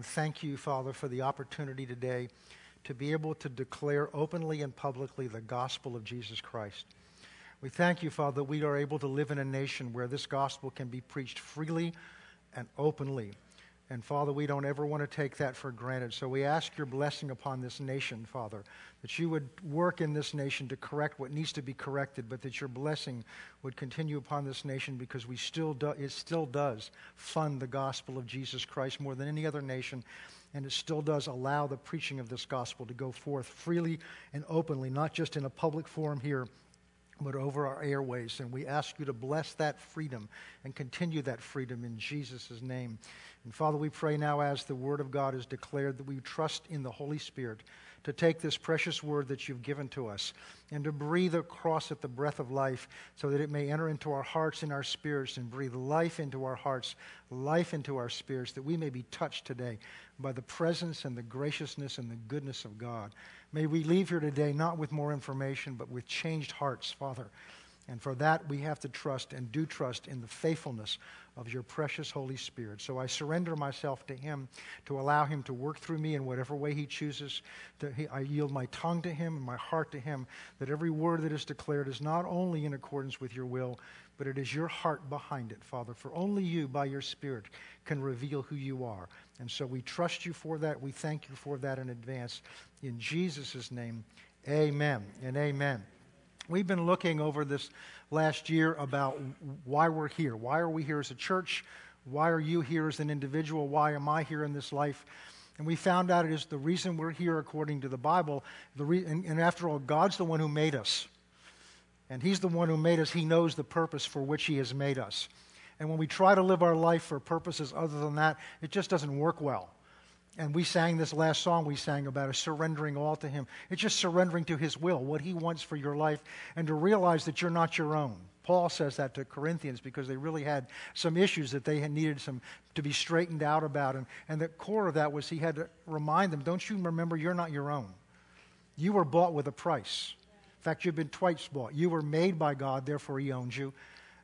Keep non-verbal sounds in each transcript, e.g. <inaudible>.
Thank you, Father, for the opportunity today to be able to declare openly and publicly the gospel of Jesus Christ. We thank you, Father, that we are able to live in a nation where this gospel can be preached freely and openly. And Father, we don't ever want to take that for granted. So we ask your blessing upon this nation, Father, that you would work in this nation to correct what needs to be corrected, but that your blessing would continue upon this nation because we still do, it still does fund the gospel of Jesus Christ more than any other nation. And it still does allow the preaching of this gospel to go forth freely and openly, not just in a public forum here, but over our airways. And we ask you to bless that freedom and continue that freedom in Jesus' name. And Father, we pray now as the Word of God is declared that we trust in the Holy Spirit to take this precious Word that you've given to us and to breathe across it the breath of life so that it may enter into our hearts and our spirits and breathe life into our hearts, life into our spirits, that we may be touched today by the presence and the graciousness and the goodness of God. May we leave here today not with more information, but with changed hearts, Father. And for that, we have to trust and do trust in the faithfulness of your precious Holy Spirit. So I surrender myself to Him to allow Him to work through me in whatever way He chooses. I yield my tongue to Him and my heart to Him, that every word that is declared is not only in accordance with your will, but it is your heart behind it, Father. For only you, by your Spirit, can reveal who you are. And so we trust you for that. We thank you for that in advance. In Jesus' name, amen and amen. We've been looking over this last year about why we're here. Why are we here as a church? Why are you here as an individual? Why am I here in this life? And we found out it is the reason we're here according to the Bible. The re- and, and after all, God's the one who made us. And He's the one who made us. He knows the purpose for which He has made us. And when we try to live our life for purposes other than that, it just doesn't work well. And we sang this last song we sang about is surrendering all to Him. It's just surrendering to His will, what He wants for your life, and to realize that you're not your own. Paul says that to Corinthians because they really had some issues that they had needed some to be straightened out about. And, and the core of that was he had to remind them, don't you remember you're not your own? You were bought with a price. In fact, you've been twice bought. You were made by God, therefore He owns you.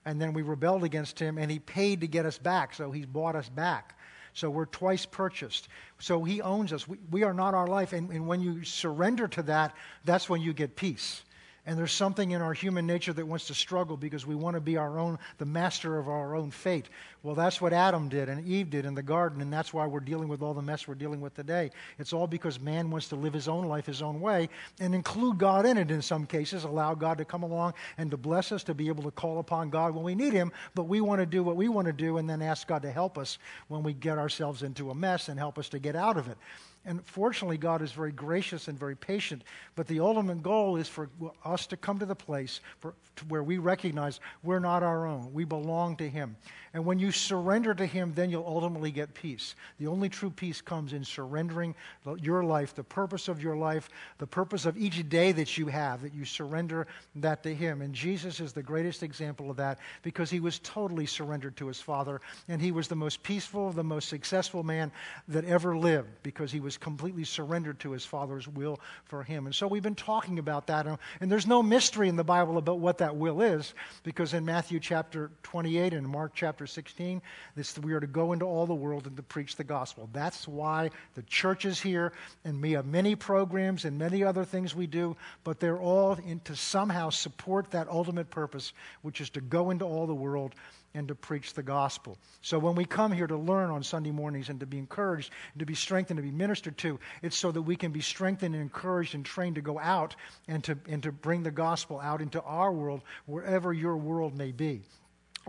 And then we rebelled against Him, and He paid to get us back, so He's bought us back. So we're twice purchased. So he owns us. We, we are not our life. And, and when you surrender to that, that's when you get peace. And there's something in our human nature that wants to struggle because we want to be our own, the master of our own fate. Well, that's what Adam did and Eve did in the garden, and that's why we're dealing with all the mess we're dealing with today. It's all because man wants to live his own life his own way and include God in it in some cases, allow God to come along and to bless us, to be able to call upon God when we need him, but we want to do what we want to do and then ask God to help us when we get ourselves into a mess and help us to get out of it. And fortunately, God is very gracious and very patient. But the ultimate goal is for us to come to the place for, to where we recognize we're not our own. We belong to Him. And when you surrender to Him, then you'll ultimately get peace. The only true peace comes in surrendering your life, the purpose of your life, the purpose of each day that you have, that you surrender that to Him. And Jesus is the greatest example of that because He was totally surrendered to His Father. And He was the most peaceful, the most successful man that ever lived because He was completely surrendered to his Father's will for him. And so we've been talking about that. And there's no mystery in the Bible about what that will is, because in Matthew chapter 28 and Mark chapter 16, this, we are to go into all the world and to preach the gospel. That's why the church is here, and we have many programs and many other things we do, but they're all in to somehow support that ultimate purpose, which is to go into all the world and to preach the gospel. So when we come here to learn on Sunday mornings and to be encouraged, and to be strengthened, to be ministered to, it's so that we can be strengthened and encouraged and trained to go out and to, and to bring the gospel out into our world, wherever your world may be.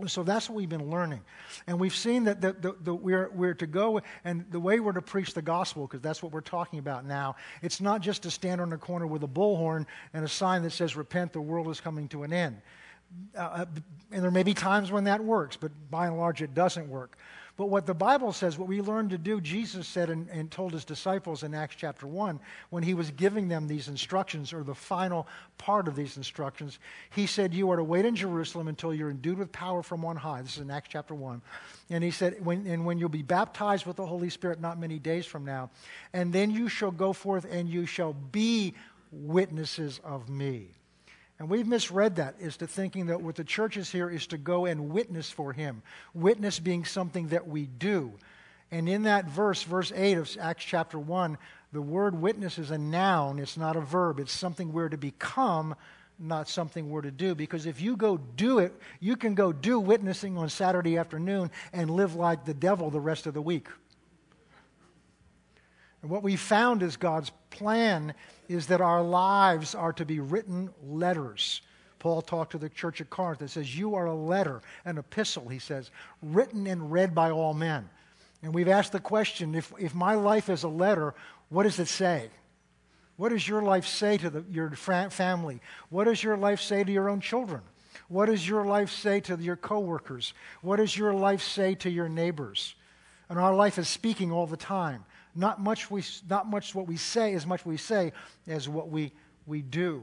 So that's what we've been learning. And we've seen that the, the, the, we're, we're to go, and the way we're to preach the gospel, because that's what we're talking about now, it's not just to stand on a corner with a bullhorn and a sign that says, Repent, the world is coming to an end. Uh, uh, and there may be times when that works, but by and large it doesn't work. But what the Bible says, what we learn to do, Jesus said and, and, told his disciples in Acts chapter 1, when he was giving them these instructions, or the final part of these instructions, he said, You are to wait in Jerusalem until you're endued with power from on high. This is in Acts chapter 1. And he said, when, And when you'll be baptized with the Holy Spirit not many days from now, and then you shall go forth and you shall be witnesses of me. And we've misread that as to thinking that what the church is here is to go and witness for him. Witness being something that we do. And in that verse, verse 8 of Acts chapter 1, the word witness is a noun, it's not a verb. It's something we're to become, not something we're to do. Because if you go do it, you can go do witnessing on Saturday afternoon and live like the devil the rest of the week. And what we found is God's plan is that our lives are to be written letters. Paul talked to the church at Corinth that says, You are a letter, an epistle, he says, written and read by all men. And we've asked the question if, if my life is a letter, what does it say? What does your life say to the, your family? What does your life say to your own children? What does your life say to your coworkers? What does your life say to your neighbors? And our life is speaking all the time. Not much, we, not much what we say, as much we say as what we, we do.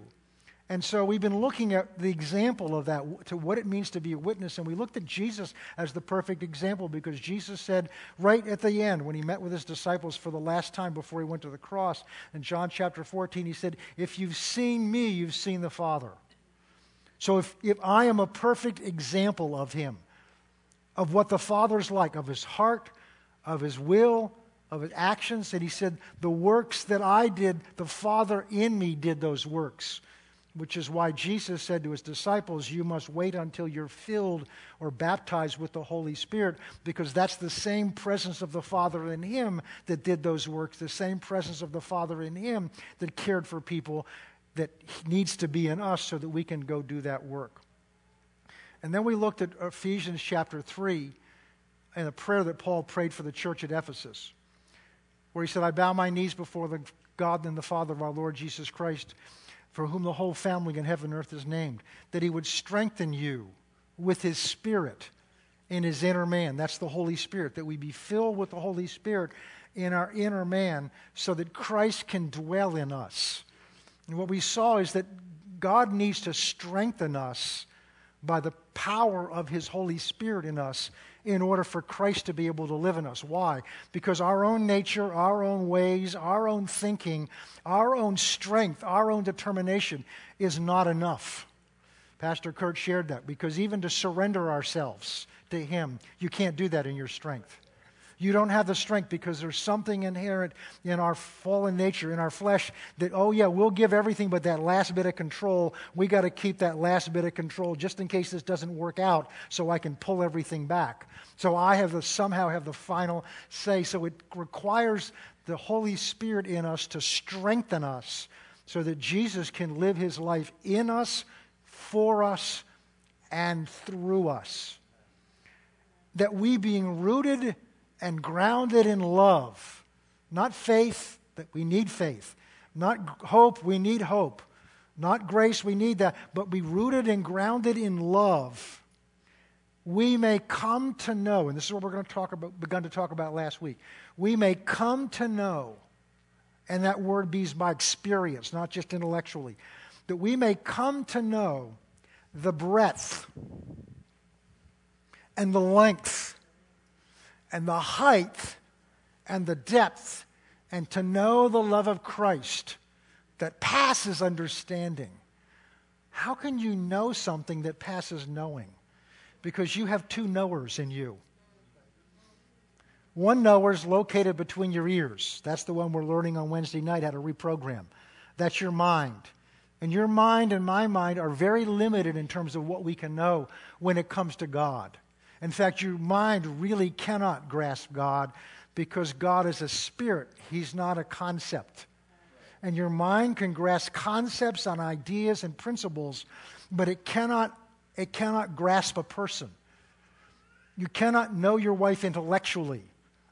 And so we've been looking at the example of that, to what it means to be a witness. And we looked at Jesus as the perfect example because Jesus said right at the end, when he met with his disciples for the last time before he went to the cross, in John chapter 14, he said, If you've seen me, you've seen the Father. So if, if I am a perfect example of him, of what the Father's like, of his heart, of his will, of his actions, and he said, The works that I did, the Father in me did those works which is why Jesus said to his disciples, You must wait until you're filled or baptized with the Holy Spirit, because that's the same presence of the Father in him that did those works, the same presence of the Father in him that cared for people that needs to be in us so that we can go do that work. And then we looked at Ephesians chapter 3 and a prayer that Paul prayed for the church at Ephesus, where he said, I bow my knees before the God and the Father of our Lord Jesus Christ for whom the whole family in heaven and earth is named, that he would strengthen you with his spirit in his inner man. That's the Holy Spirit, that we be filled with the Holy Spirit in our inner man so that Christ can dwell in us. And what we saw is that God needs to strengthen us by the power of his Holy Spirit in us in order for Christ to be able to live in us. Why? Because our own nature, our own ways, our own thinking, our own strength, our own determination is not enough. Pastor Kurt shared that because even to surrender ourselves to Him, you can't do that in your strength. You don't have the strength because there's something inherent in our fallen nature, in our flesh, that, oh, yeah, we'll give everything, but that last bit of control, we got to keep that last bit of control just in case this doesn't work out so I can pull everything back. So I have the, somehow have the final say. So it requires the Holy Spirit in us to strengthen us so that Jesus can live his life in us, for us, and through us. That we, being rooted and grounded in love. Not faith, that we need faith. Not hope, we need hope. Not grace, we need that. But be rooted and grounded in love. We may come to know, and this is what we're going to talk about, begun to talk about last week. We may come to know, and that word be by experience, not just intellectually, that we may come to know the breadth and the length and the height and the depth, and to know the love of Christ that passes understanding. How can you know something that passes knowing? Because you have two knowers in you. One knower is located between your ears. That's the one we're learning on Wednesday night how to reprogram. That's your mind. And your mind and my mind are very limited in terms of what we can know when it comes to God. In fact, your mind really cannot grasp God because God is a spirit, He's not a concept. And your mind can grasp concepts and ideas and principles, but it cannot, it cannot grasp a person. You cannot know your wife intellectually.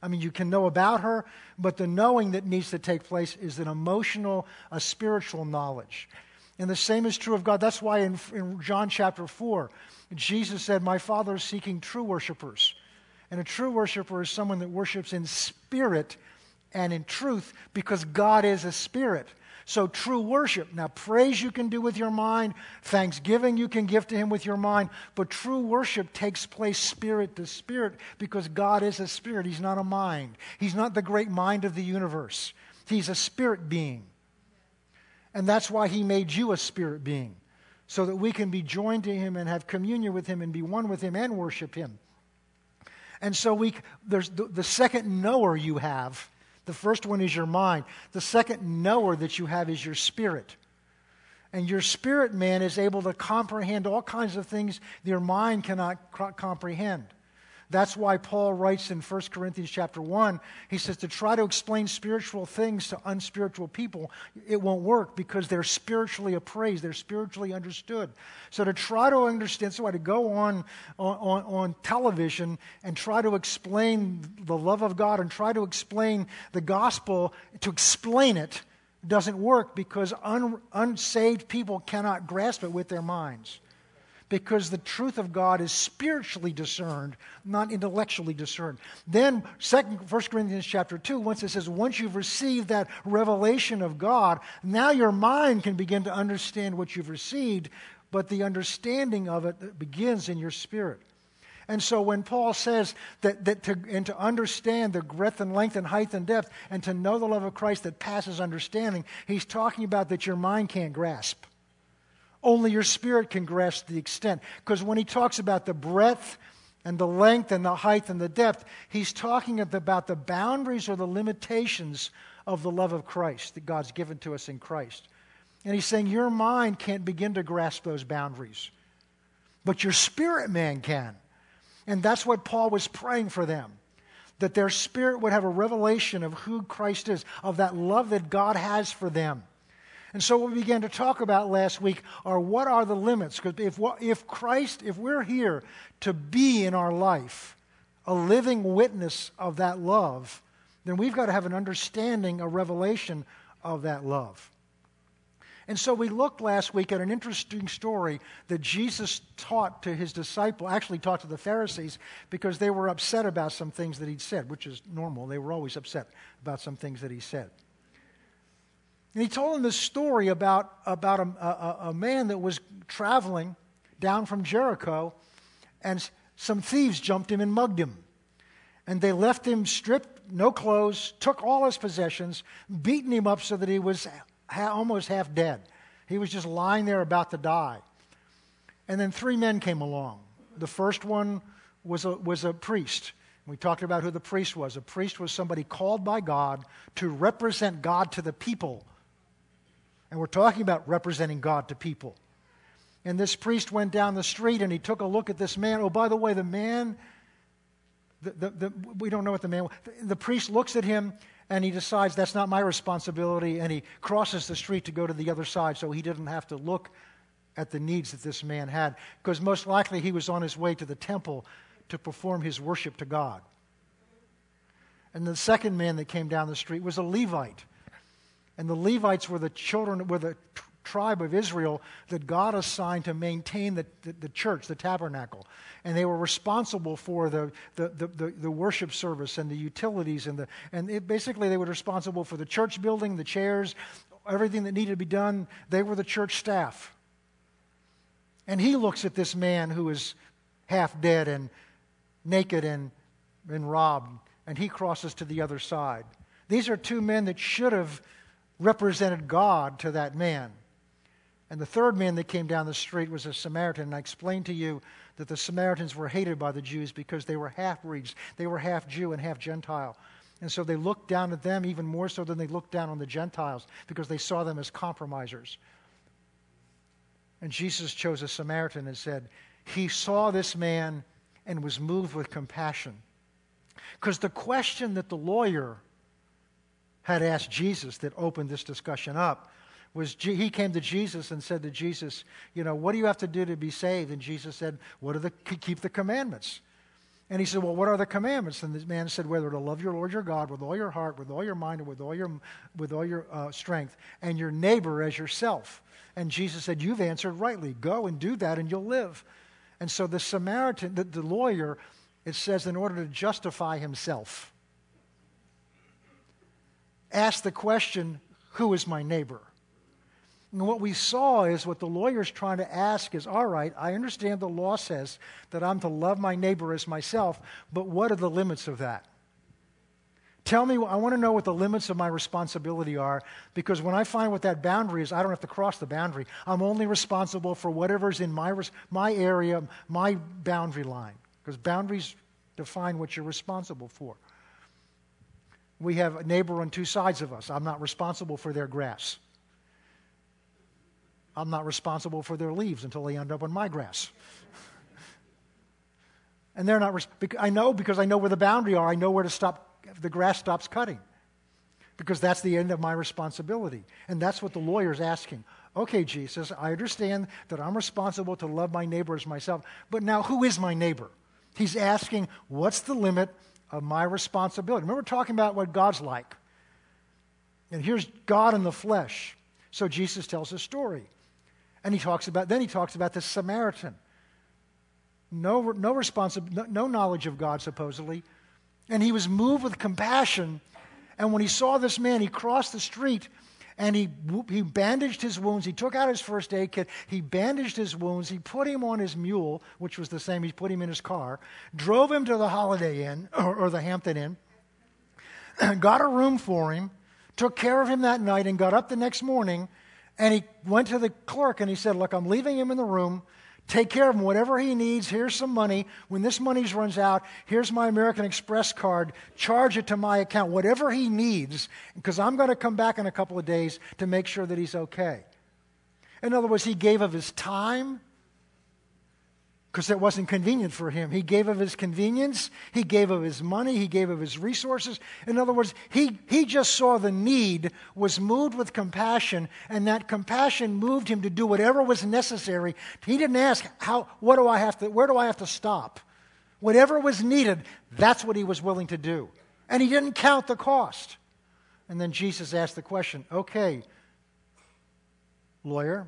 I mean, you can know about her, but the knowing that needs to take place is an emotional, a spiritual knowledge. And the same is true of God. That's why in, in John chapter 4, Jesus said, My Father is seeking true worshipers. And a true worshiper is someone that worships in spirit and in truth because God is a spirit. So, true worship. Now, praise you can do with your mind, thanksgiving you can give to Him with your mind, but true worship takes place spirit to spirit because God is a spirit. He's not a mind, He's not the great mind of the universe. He's a spirit being. And that's why He made you a spirit being so that we can be joined to him and have communion with him and be one with him and worship him. And so we, there's the, the second knower you have. The first one is your mind. The second knower that you have is your spirit. And your spirit man is able to comprehend all kinds of things your mind cannot comprehend. That's why Paul writes in 1 Corinthians chapter 1, he says to try to explain spiritual things to unspiritual people, it won't work because they're spiritually appraised, they're spiritually understood. So to try to understand, so to go on, on, on television and try to explain the love of God and try to explain the gospel, to explain it, doesn't work because un, unsaved people cannot grasp it with their minds because the truth of God is spiritually discerned, not intellectually discerned. Then, second, 1 Corinthians chapter 2, once it says, once you've received that revelation of God, now your mind can begin to understand what you've received, but the understanding of it begins in your spirit. And so when Paul says that, that to, and to understand the breadth and length and height and depth and to know the love of Christ that passes understanding, he's talking about that your mind can't grasp. Only your spirit can grasp the extent. Because when he talks about the breadth and the length and the height and the depth, he's talking about the boundaries or the limitations of the love of Christ that God's given to us in Christ. And he's saying your mind can't begin to grasp those boundaries, but your spirit man can. And that's what Paul was praying for them that their spirit would have a revelation of who Christ is, of that love that God has for them. And so, what we began to talk about last week are what are the limits? Because if, if Christ, if we're here to be in our life a living witness of that love, then we've got to have an understanding, a revelation of that love. And so we looked last week at an interesting story that Jesus taught to his disciple, actually taught to the Pharisees, because they were upset about some things that he'd said, which is normal. They were always upset about some things that he said. And he told him this story about, about a, a, a man that was traveling down from Jericho, and some thieves jumped him and mugged him. And they left him stripped, no clothes, took all his possessions, beaten him up so that he was ha- almost half dead. He was just lying there about to die. And then three men came along. The first one was a, was a priest. We talked about who the priest was. A priest was somebody called by God to represent God to the people and we're talking about representing God to people. And this priest went down the street and he took a look at this man. Oh, by the way, the man, the, the, the, we don't know what the man The priest looks at him and he decides that's not my responsibility and he crosses the street to go to the other side so he didn't have to look at the needs that this man had because most likely he was on his way to the temple to perform his worship to God. And the second man that came down the street was a Levite. And the Levites were the children, were the tribe of Israel that God assigned to maintain the, the, the, church, the tabernacle. And they were responsible for the, the, the, the worship service and the utilities. And, the, and it, basically, they were responsible for the church building, the chairs, everything that needed to be done. They were the church staff. And he looks at this man who is half dead and naked and, and robbed, and he crosses to the other side. These are two men that should have represented God to that man. And the third man that came down the street was a Samaritan. And I explained to you that the Samaritans were hated by the Jews because they were half breeds. They were half Jew and half Gentile. And so they looked down at them even more so than they looked down on the Gentiles because they saw them as compromisers. And Jesus chose a Samaritan and said, He saw this man and was moved with compassion. Because the question that the lawyer had asked Jesus that opened this discussion up was he came to Jesus and said to Jesus, you know, what do you have to do to be saved? And Jesus said, what are the keep the commandments? And he said, well, what are the commandments? And the man said, whether to love your Lord your God with all your heart, with all your mind, and with all your with all your uh, strength, and your neighbor as yourself. And Jesus said, you've answered rightly. Go and do that, and you'll live. And so the Samaritan, the, the lawyer, it says, in order to justify himself asked the question, Who is my neighbor? And what we saw is what the lawyer's trying to ask is all right, I understand the law says that I'm to love my neighbor as myself, but what are the limits of that? Tell me, I want to know what the limits of my responsibility are because when I find what that boundary is, I don't have to cross the boundary. I'm only responsible for whatever's in my, my area, my boundary line. Because boundaries define what you're responsible for. We have a neighbor on two sides of us. I'm not responsible for their grass. I'm not responsible for their leaves until they end up on my grass. <laughs> and they're not, res- I know because I know where the boundary are. I know where to stop, the grass stops cutting. Because that's the end of my responsibility. And that's what the lawyer's asking. Okay, Jesus, I understand that I'm responsible to love my neighbor as myself, but now who is my neighbor? He's asking, what's the limit of my responsibility? Remember we're talking about what God's like. And here's God in the flesh. So Jesus tells a story. And he talks about, then he talks about the Samaritan. No, no, responsi- no, no knowledge of God, supposedly. And he was moved with compassion. And when he saw this man, he crossed the street and he, he bandaged his wounds. He took out his first aid kit. He bandaged his wounds. He put him on his mule, which was the same. He put him in his car, drove him to the Holiday Inn or, or the Hampton Inn, <clears throat> got a room for him, took care of him that night, and got up the next morning. And he went to the clerk and he said, Look, I'm leaving him in the room. Take care of him, whatever he needs. Here's some money. When this money runs out, here's my American Express card. Charge it to my account, whatever he needs, because I'm going to come back in a couple of days to make sure that he's okay. In other words, he gave of his time, because it wasn't convenient for him. He gave of his convenience, he gave of his money, he gave of his resources. In other words, he, he just saw the need, was moved with compassion, and that compassion moved him to do whatever was necessary. He didn't ask, how, what do I have to, where do I have to stop? Whatever was needed, that's what he was willing to do. And he didn't count the cost. And then Jesus asked the question okay, lawyer,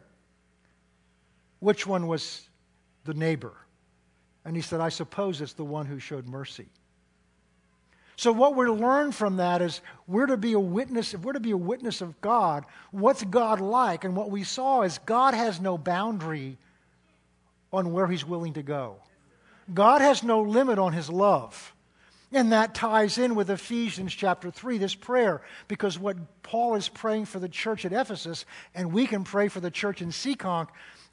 which one was the neighbor? And he said, I suppose it's the one who showed mercy. So what we learn from that is we're to be a witness, if we're to be a witness of God, what's God like? And what we saw is God has no boundary on where he's willing to go. God has no limit on his love. And that ties in with Ephesians chapter 3, this prayer, because what Paul is praying for the church at Ephesus, and we can pray for the church in Seekonk,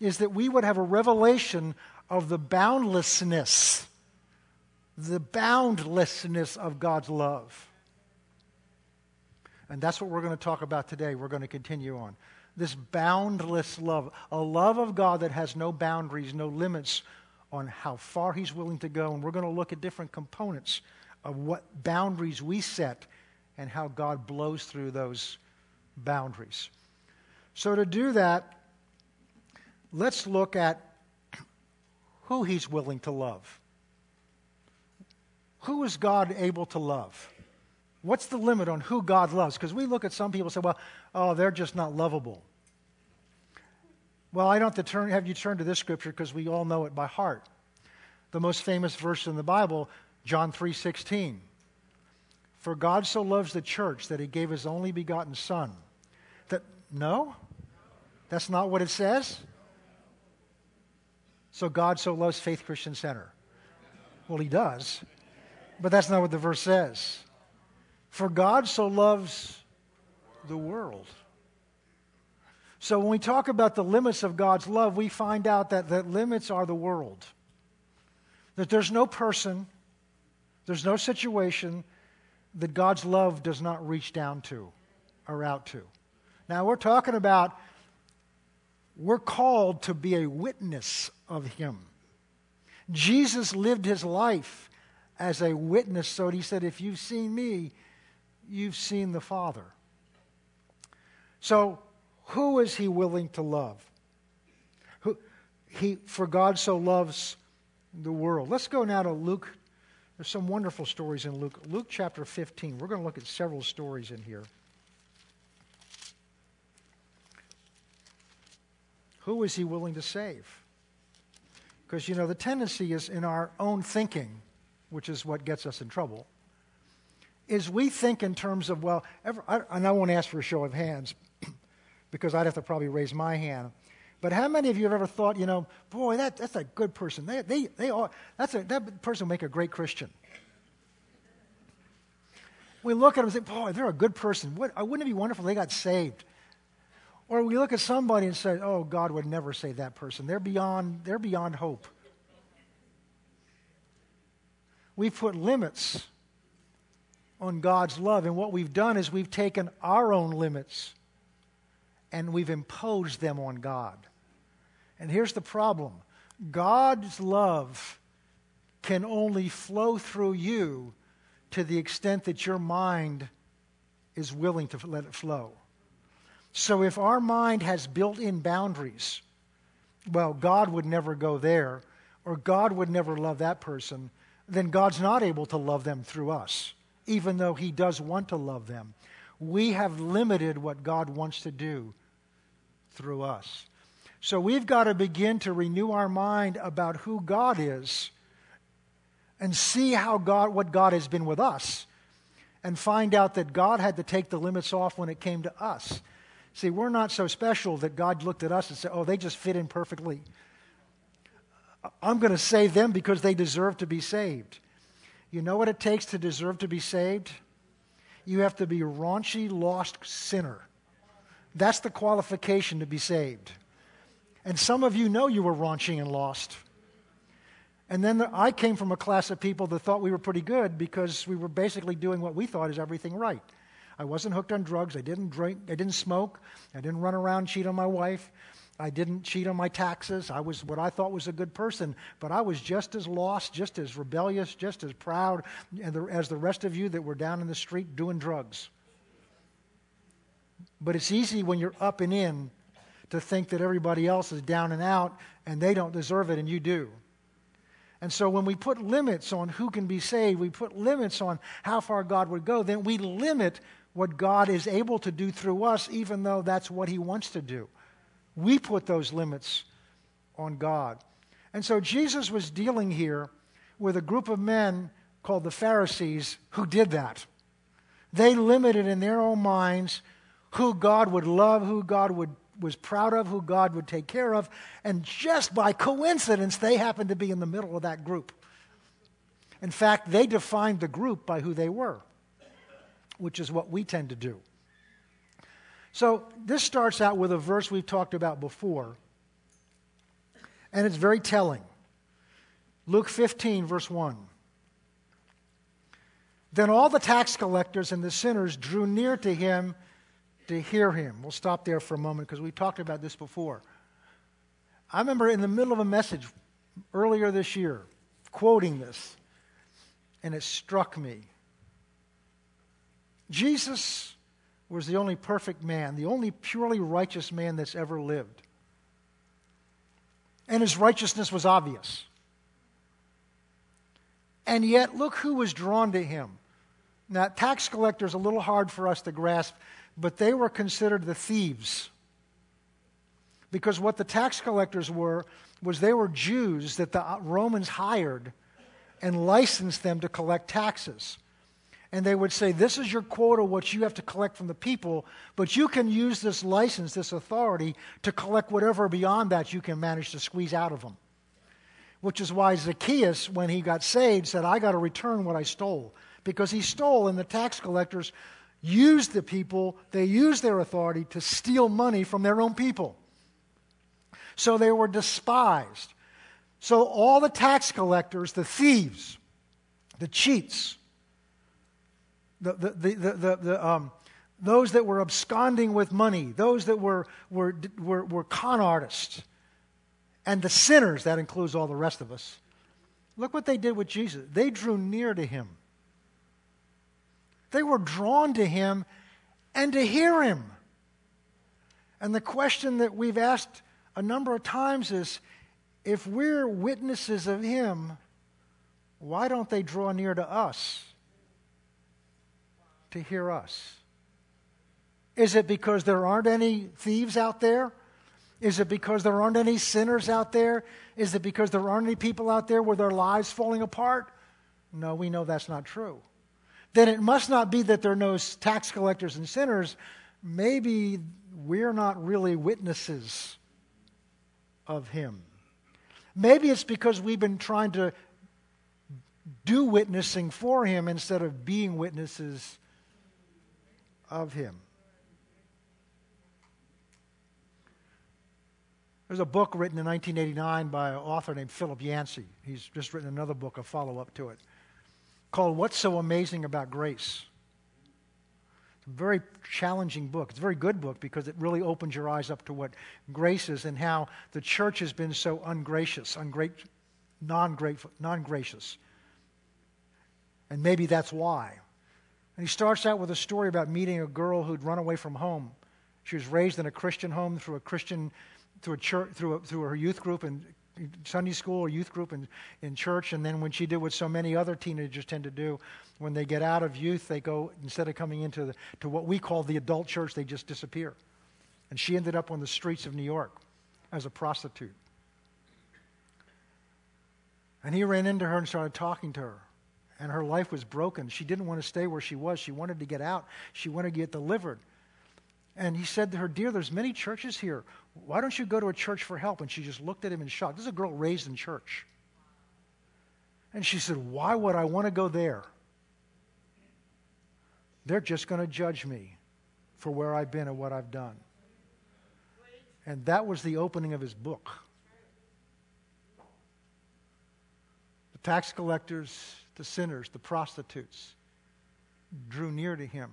is that we would have a revelation of the boundlessness, the boundlessness of God's love. And that's what we're going to talk about today. We're going to continue on. This boundless love, a love of God that has no boundaries, no limits on how far He's willing to go. And we're going to look at different components of what boundaries we set and how God blows through those boundaries. So, to do that, let's look at who he's willing to love. Who is God able to love? What's the limit on who God loves? Because we look at some people and say, well, oh, they're just not lovable. Well, I don't have turn, have you turn to this scripture because we all know it by heart. The most famous verse in the Bible, John 3:16. For God so loves the church that he gave his only begotten son. That no? That's not what it says? So God so loves Faith Christian Center. Well, he does. But that's not what the verse says. For God so loves the world. So when we talk about the limits of God's love, we find out that the limits are the world. That there's no person, there's no situation that God's love does not reach down to or out to. Now, we're talking about we're called to be a witness of Him. Jesus lived His life as a witness, so He said, If you've seen me, you've seen the Father. So, who is He willing to love? Who, he, for God so loves the world. Let's go now to Luke. There's some wonderful stories in Luke. Luke chapter 15. We're going to look at several stories in here. Who is he willing to save? Because, you know, the tendency is in our own thinking, which is what gets us in trouble, is we think in terms of, well, ever, I, and I won't ask for a show of hands <clears throat> because I'd have to probably raise my hand. But how many of you have ever thought, you know, boy, that, that's a good person. They, they, they are, that's a, that person will make a great Christian. We look at them and say, boy, they're a good person. What, wouldn't it be wonderful they got saved? Or we look at somebody and say, oh, God would never save that person. They're beyond, they're beyond hope. we've put limits on God's love. And what we've done is we've taken our own limits and we've imposed them on God. And here's the problem God's love can only flow through you to the extent that your mind is willing to let it flow. So if our mind has built in boundaries, well, God would never go there, or God would never love that person, then God's not able to love them through us, even though He does want to love them. We have limited what God wants to do through us. So we've got to begin to renew our mind about who God is and see how God, what God has been with us and find out that God had to take the limits off when it came to us. See, we're not so special that God looked at us and said, oh, they just fit in perfectly. I'm going to save them because they deserve to be saved. You know what it takes to deserve to be saved? You have to be a raunchy, lost sinner. That's the qualification to be saved. And some of you know you were raunchy and lost. And then the, I came from a class of people that thought we were pretty good because we were basically doing what we thought is everything right. I wasn't hooked on drugs. I didn't drink. I didn't smoke. I didn't run around cheat on my wife. I didn't cheat on my taxes. I was what I thought was a good person, but I was just as lost, just as rebellious, just as proud as the rest of you that were down in the street doing drugs. But it's easy when you're up and in to think that everybody else is down and out and they don't deserve it and you do. And so when we put limits on who can be saved, we put limits on how far God would go, then we limit what God is able to do through us, even though that's what He wants to do. We put those limits on God. And so Jesus was dealing here with a group of men called the Pharisees who did that. They limited in their own minds who God would love, who God would was proud of, who God would take care of, and just by coincidence, they happened to be in the middle of that group. In fact, they defined the group by who they were, which is what we tend to do. So, this starts out with a verse we've talked about before, and it's very telling. Luke 15, verse 1. Then all the tax collectors and the sinners drew near to him to hear him. We'll stop there for a moment because we talked about this before. I remember in the middle of a message earlier this year quoting this, and it struck me. Jesus was the only perfect man, the only purely righteous man that's ever lived. And his righteousness was obvious. And yet, look who was drawn to him. Now, tax collectors, a little hard for us to grasp but they were considered the thieves. Because what the tax collectors were was they were Jews that the Romans hired and licensed them to collect taxes. And they would say, This is your quota, what you have to collect from the people, but you can use this license, this authority, to collect whatever beyond that you can manage to squeeze out of them. Which is why Zacchaeus, when he got saved, said, I got to return what I stole. Because he stole, and the tax collectors used the people, they used their authority to steal money from their own people. So they were despised. So all the tax collectors, the thieves, the cheats, the, the, the, the, the um, those that were absconding with money, those that were, were, were, were con artists, and the sinners, that includes all the rest of us. Look what they did with Jesus. They drew near to him. They were drawn to him and to hear him. And the question that we've asked a number of times is if we're witnesses of him, why don't they draw near to us to hear us? Is it because there aren't any thieves out there? Is it because there aren't any sinners out there? Is it because there aren't any people out there with their lives falling apart? No, we know that's not true then it must not be that there are no tax collectors and sinners. Maybe we're not really witnesses of Him. Maybe it's because we've been trying to do witnessing for Him instead of being witnesses of Him. There's a book written in 1989 by an author named Philip Yancey. He's just written another book, a follow up to it. called What's So Amazing About Grace. It's a very challenging book. It's a very good book because it really opens your eyes up to what grace is and how the church has been so ungracious, ungra- non-grateful, non-gracious. And maybe that's why. And he starts out with a story about meeting a girl who'd run away from home. She was raised in a Christian home through a Christian, through a church, through, a, through her youth group and Sunday school or youth group in, in church. And then when she did what so many other teenagers tend to do, when they get out of youth, they go, instead of coming into the, to what we call the adult church, they just disappear. And she ended up on the streets of New York as a prostitute. And he ran into her and started talking to her and her life was broken. She didn't want to stay where she was. She wanted to get out. She wanted to get delivered. And he said to her, Dear, there's many churches here. Why don't you go to a church for help? And she just looked at him in shock. This is a girl raised in church. And she said, Why would I want to go there? They're just going to judge me for where I've been and what I've done. And that was the opening of his book. The tax collectors, the sinners, the prostitutes, drew near to him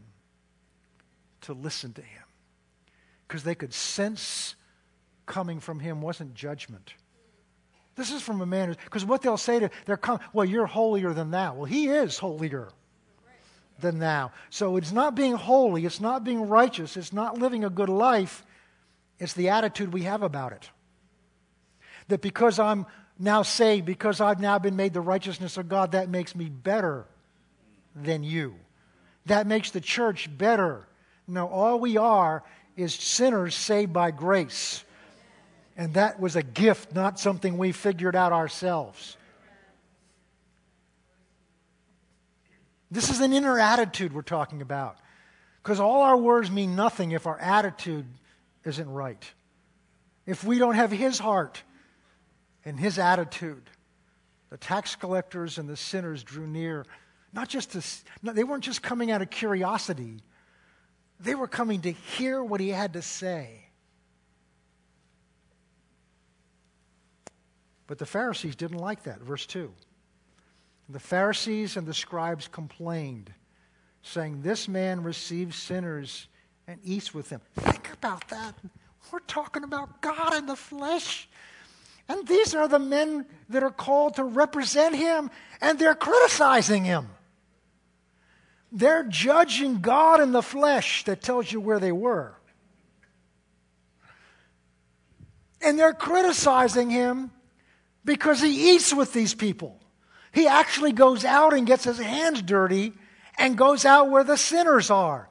to listen to him because they could sense coming from him wasn't judgment. This is from a man because what they'll say to they're come, well, you're holier than thou. Well, he is holier than thou. So it's not being holy, it's not being righteous, it's not living a good life. It's the attitude we have about it. That because I'm now saved, because I've now been made the righteousness of God, that makes me better than you. That makes the church better. No, all we are is sinners saved by grace. And that was a gift, not something we figured out ourselves. This is an inner attitude we're talking about. Because all our words mean nothing if our attitude isn't right. If we don't have His heart, and his attitude. The tax collectors and the sinners drew near, not just to, they weren't just coming out of curiosity, they were coming to hear what he had to say. But the Pharisees didn't like that. Verse 2. The Pharisees and the scribes complained, saying, This man receives sinners and eats with them. Think about that. We're talking about God in the flesh. And these are the men that are called to represent him, and they're criticizing him. They're judging God in the flesh that tells you where they were. And they're criticizing him because he eats with these people. He actually goes out and gets his hands dirty and goes out where the sinners are.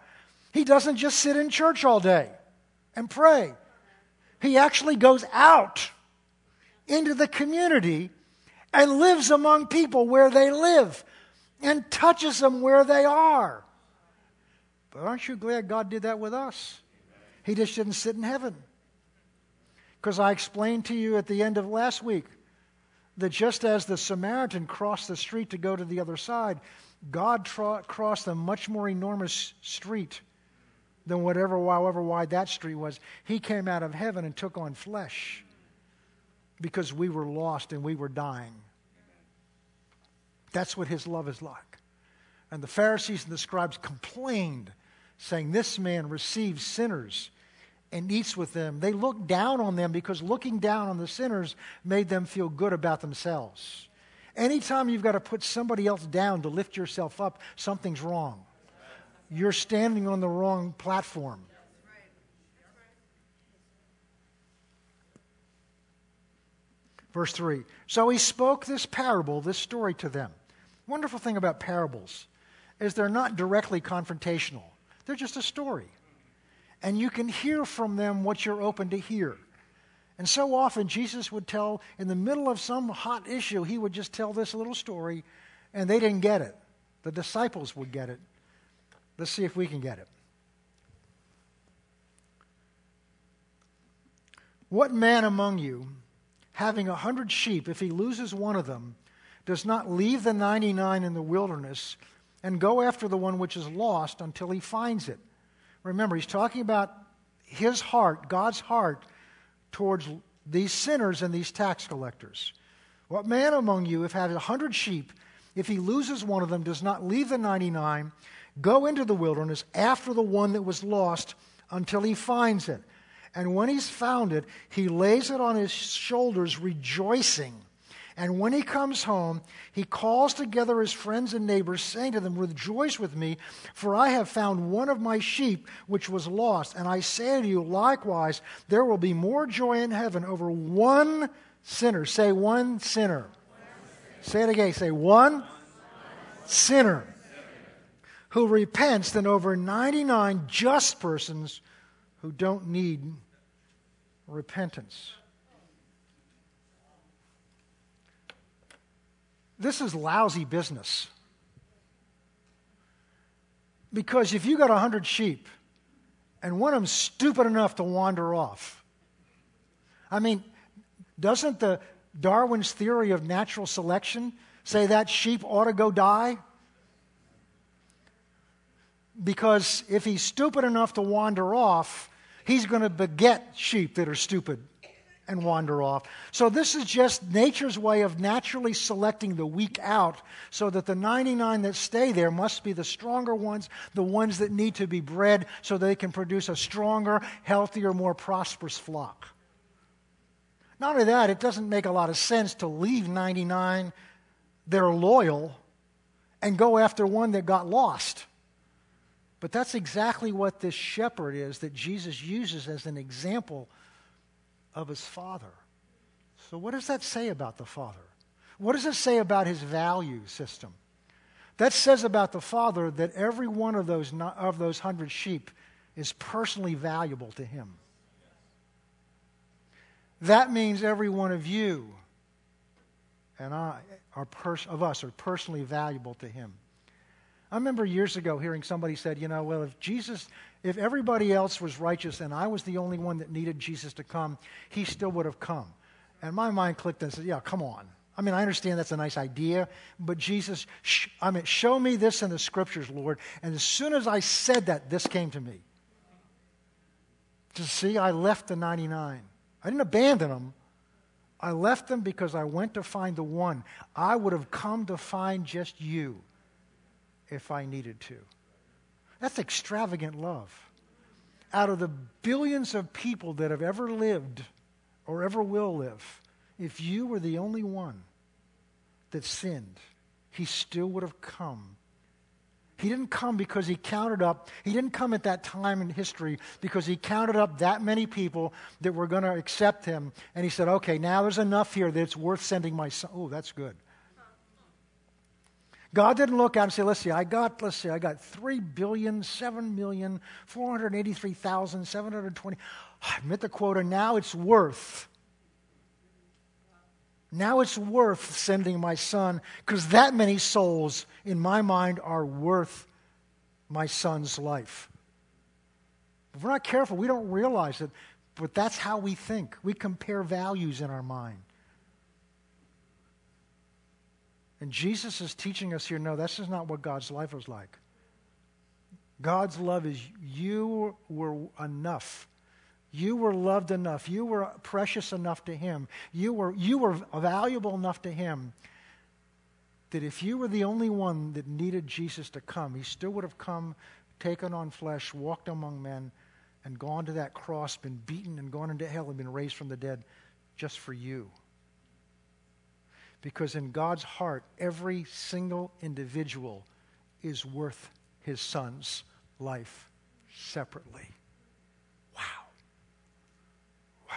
He doesn't just sit in church all day and pray. He actually goes out into the community and lives among people where they live and touches them where they are. But aren't you glad God did that with us? He just didn't sit in heaven. Because I explained to you at the end of last week that just as the Samaritan crossed the street to go to the other side, God tra- crossed a much more enormous street than whatever, however wide that street was. He came out of heaven and took on flesh because we were lost and we were dying. That's what his love is like. And the Pharisees and the scribes complained, saying, This man receives sinners and eats with them. They looked down on them because looking down on the sinners made them feel good about themselves. Anytime you've got to put somebody else down to lift yourself up, something's wrong. You're standing on the wrong platform. Verse 3 So he spoke this parable, this story to them. Wonderful thing about parables is they're not directly confrontational, they're just a story. And you can hear from them what you're open to hear. And so often, Jesus would tell, in the middle of some hot issue, he would just tell this little story, and they didn't get it. The disciples would get it. Let's see if we can get it. What man among you having a hundred sheep, if he loses one of them, does not leave the 99 in the wilderness and go after the one which is lost until he finds it. Remember, he's talking about his heart, God's heart, towards these sinners and these tax collectors. What man among you, if had a hundred sheep, if he loses one of them, does not leave the 99, go into the wilderness after the one that was lost until he finds it. And when he's found it, he lays it on his shoulders, rejoicing. And when he comes home, he calls together his friends and neighbors, saying to them, Rejoice with me, for I have found one of my sheep which was lost. And I say to you, likewise, there will be more joy in heaven over one sinner. Say one sinner. Say it again. Say one sinner who repents than over 99 just persons who don't need repentance. This is lousy business. Because if you got 100 sheep and one of them's stupid enough to wander off, I mean, doesn't the Darwin's theory of natural selection say that sheep ought to go die? Because if he's stupid enough to wander off, he's going to beget sheep that are stupid and wander off. So, this is just nature's way of naturally selecting the weak out so that the 99 that stay there must be the stronger ones, the ones that need to be bred so they can produce a stronger, healthier, more prosperous flock. Not only that, it doesn't make a lot of sense to leave 99 that are loyal and go after one that got lost. But that's exactly what this shepherd is that Jesus uses as an example of his father. So, what does that say about the father? What does it say about his value system? That says about the father that every one of those, of those hundred sheep is personally valuable to him. That means every one of you and I are pers- of us are personally valuable to him. I remember years ago hearing somebody said, you know, well, if Jesus, if everybody else was righteous and I was the only one that needed Jesus to come, he still would have come. And my mind clicked and said, yeah, come on. I mean, I understand that's a nice idea, but Jesus, sh- I mean, show me this in the scriptures, Lord. And as soon as I said that, this came to me. To see, I left the 99. I didn't abandon them. I left them because I went to find the one. I would have come to find just you if I needed to. That's extravagant love. Out of the billions of people that have ever lived or ever will live, if you were the only one that sinned, he still would have come. He didn't come because he counted up, he didn't come at that time in history because he counted up that many people that were going to accept him. And he said, okay, now there's enough here that it's worth sending my son. Oh, that's good. God didn't look out and say, let's see, I got, let's see, I got 3 billion, 7 million, 483,720. I met the quota. Now it's worth. Now it's worth sending my son because that many souls, in my mind, are worth my son's life. If we're not careful, we don't realize it, but that's how we think. We compare values in our mind. And Jesus is teaching us here no, this is not what God's life was like. God's love is you were enough. You were loved enough. You were precious enough to Him. You were, you were valuable enough to Him that if you were the only one that needed Jesus to come, He still would have come, taken on flesh, walked among men, and gone to that cross, been beaten, and gone into hell, and been raised from the dead just for you. Because in God's heart, every single individual is worth his son's life separately. Wow. Wow.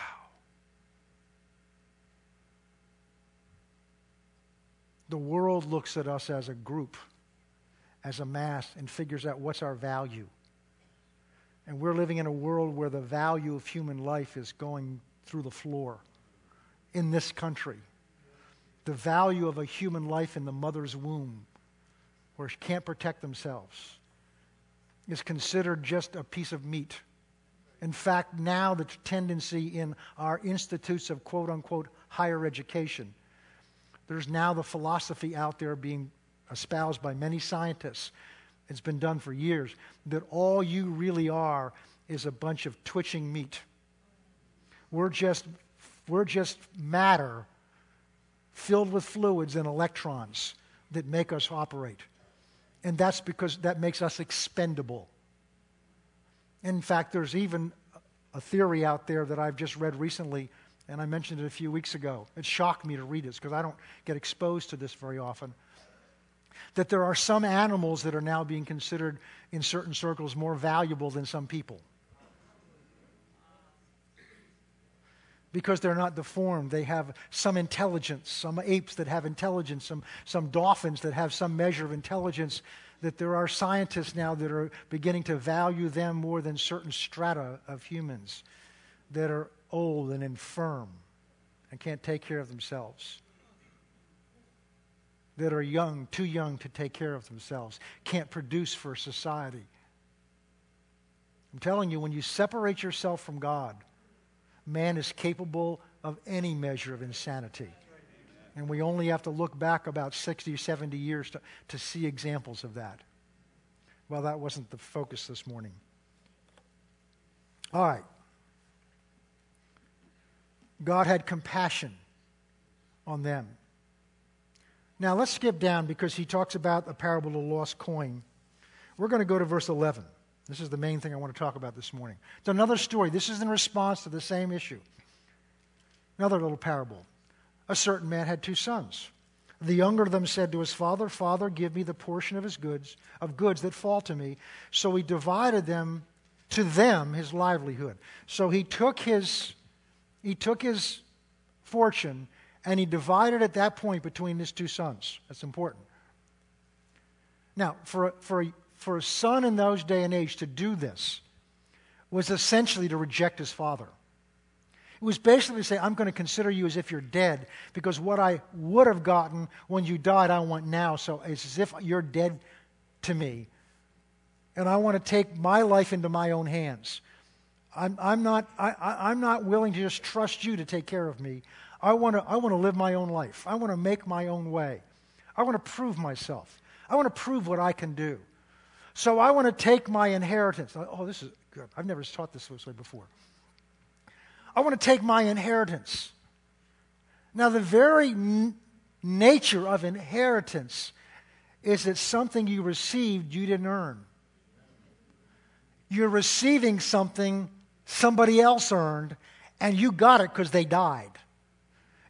The world looks at us as a group, as a mass, and figures out what's our value. And we're living in a world where the value of human life is going through the floor in this country the value of a human life in the mother's womb, where she can't protect themselves, is considered just a piece of meat. In fact, now the tendency in our institutes of quote unquote higher education, there's now the philosophy out there being espoused by many scientists. It's been done for years that all you really are is a bunch of twitching meat. We're just, we're just matter filled with fluids and electrons that make us operate. And that's because that makes us expendable. In fact, there's even a theory out there that I've just read recently, and I mentioned it a few weeks ago. It shocked me to read it because I don't get exposed to this very often. That there are some animals that are now being considered in certain circles more valuable than some people. Because they're not deformed. They have some intelligence, some apes that have intelligence, some, some dolphins that have some measure of intelligence. That there are scientists now that are beginning to value them more than certain strata of humans that are old and infirm and can't take care of themselves. That are young, too young to take care of themselves, can't produce for society. I'm telling you, when you separate yourself from God, man is capable of any measure of insanity. And we only have to look back about 60 or 70 years to, to see examples of that. Well, that wasn't the focus this morning. All right. God had compassion on them. Now, let's skip down because he talks about the parable of the lost coin. We're going to go to verse 11. This is the main thing I want to talk about this morning. It's another story. This is in response to the same issue. Another little parable. A certain man had two sons. The younger of them said to his father, Father, give me the portion of his goods, of goods that fall to me. So he divided them to them his livelihood. So he took his he took his fortune and he divided at that point between his two sons. That's important. Now, for, for for a son in those day and age to do this was essentially to reject his father. It was basically to say, I'm going to consider you as if you're dead because what I would have gotten when you died, I want now. So it's as if you're dead to me. And I want to take my life into my own hands. I'm, I'm, not, I, I'm not willing to just trust you to take care of me. I want, to, I want to live my own life. I want to make my own way. I want to prove myself. I want to prove what I can do. So I want to take my inheritance. Oh, this is good. I've never taught this this way before. I want to take my inheritance. Now, the very n- nature of inheritance is that something you received you didn't earn. You're receiving something somebody else earned, and you got it because they died.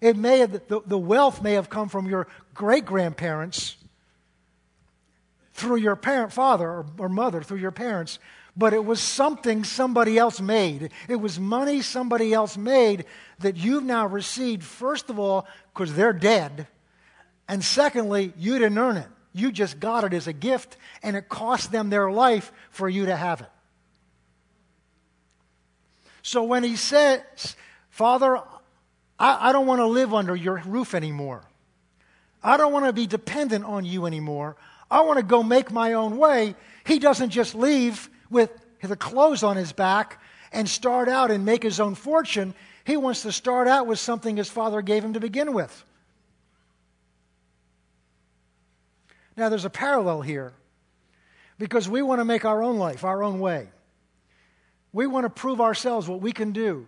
It may have, the, the wealth may have come from your great grandparents through your parent, father or, or mother, through your parents, but it was something somebody else made. It was money somebody else made that you've now received, first of all, because they're dead, and secondly, you didn't earn it. You just got it as a gift, and it cost them their life for you to have it. So when he says, Father, I, I don't want to live under your roof anymore. I don't want to be dependent on you anymore. I want to go make my own way. He doesn't just leave with the clothes on his back and start out and make his own fortune. He wants to start out with something his father gave him to begin with. Now, there's a parallel here because we want to make our own life, our own way. We want to prove ourselves what we can do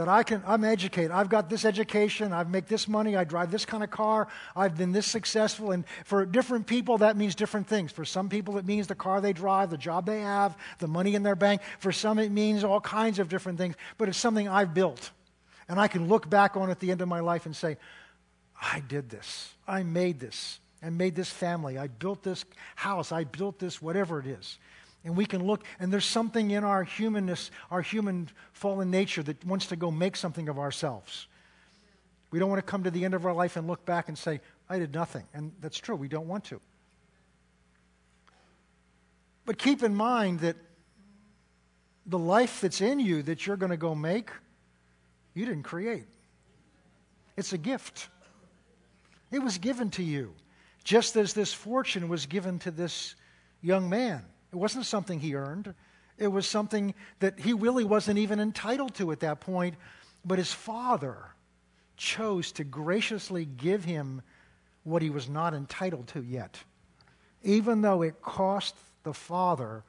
that I can, I'm educated. I've got this education. I make this money. I drive this kind of car. I've been this successful. And for different people, that means different things. For some people, it means the car they drive, the job they have, the money in their bank. For some, it means all kinds of different things. But it's something I've built. And I can look back on at the end of my life and say, I did this. I made this. I made this family. I built this house. I built this, whatever it is. And we can look, and there's something in our humanness, our human fallen nature that wants to go make something of ourselves. We don't want to come to the end of our life and look back and say, I did nothing. And that's true, we don't want to. But keep in mind that the life that's in you that you're going to go make, you didn't create. It's a gift. It was given to you, just as this fortune was given to this young man. It wasn't something he earned. It was something that he really wasn't even entitled to at that point. But his father chose to graciously give him what he was not entitled to yet, even though it cost the father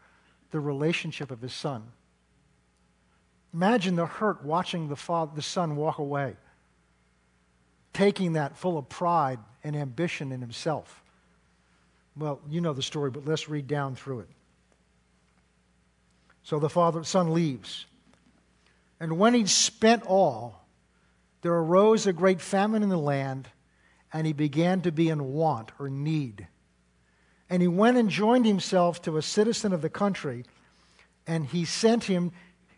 the relationship of his son. Imagine the hurt watching the, father, the son walk away, taking that full of pride and ambition in himself Well, you know the story, but let's read down through it. So the father, son leaves. And when he'd spent all, there arose a great famine in the land, and he began to be in want or need. And he went and joined himself to a citizen of the country, and he sent him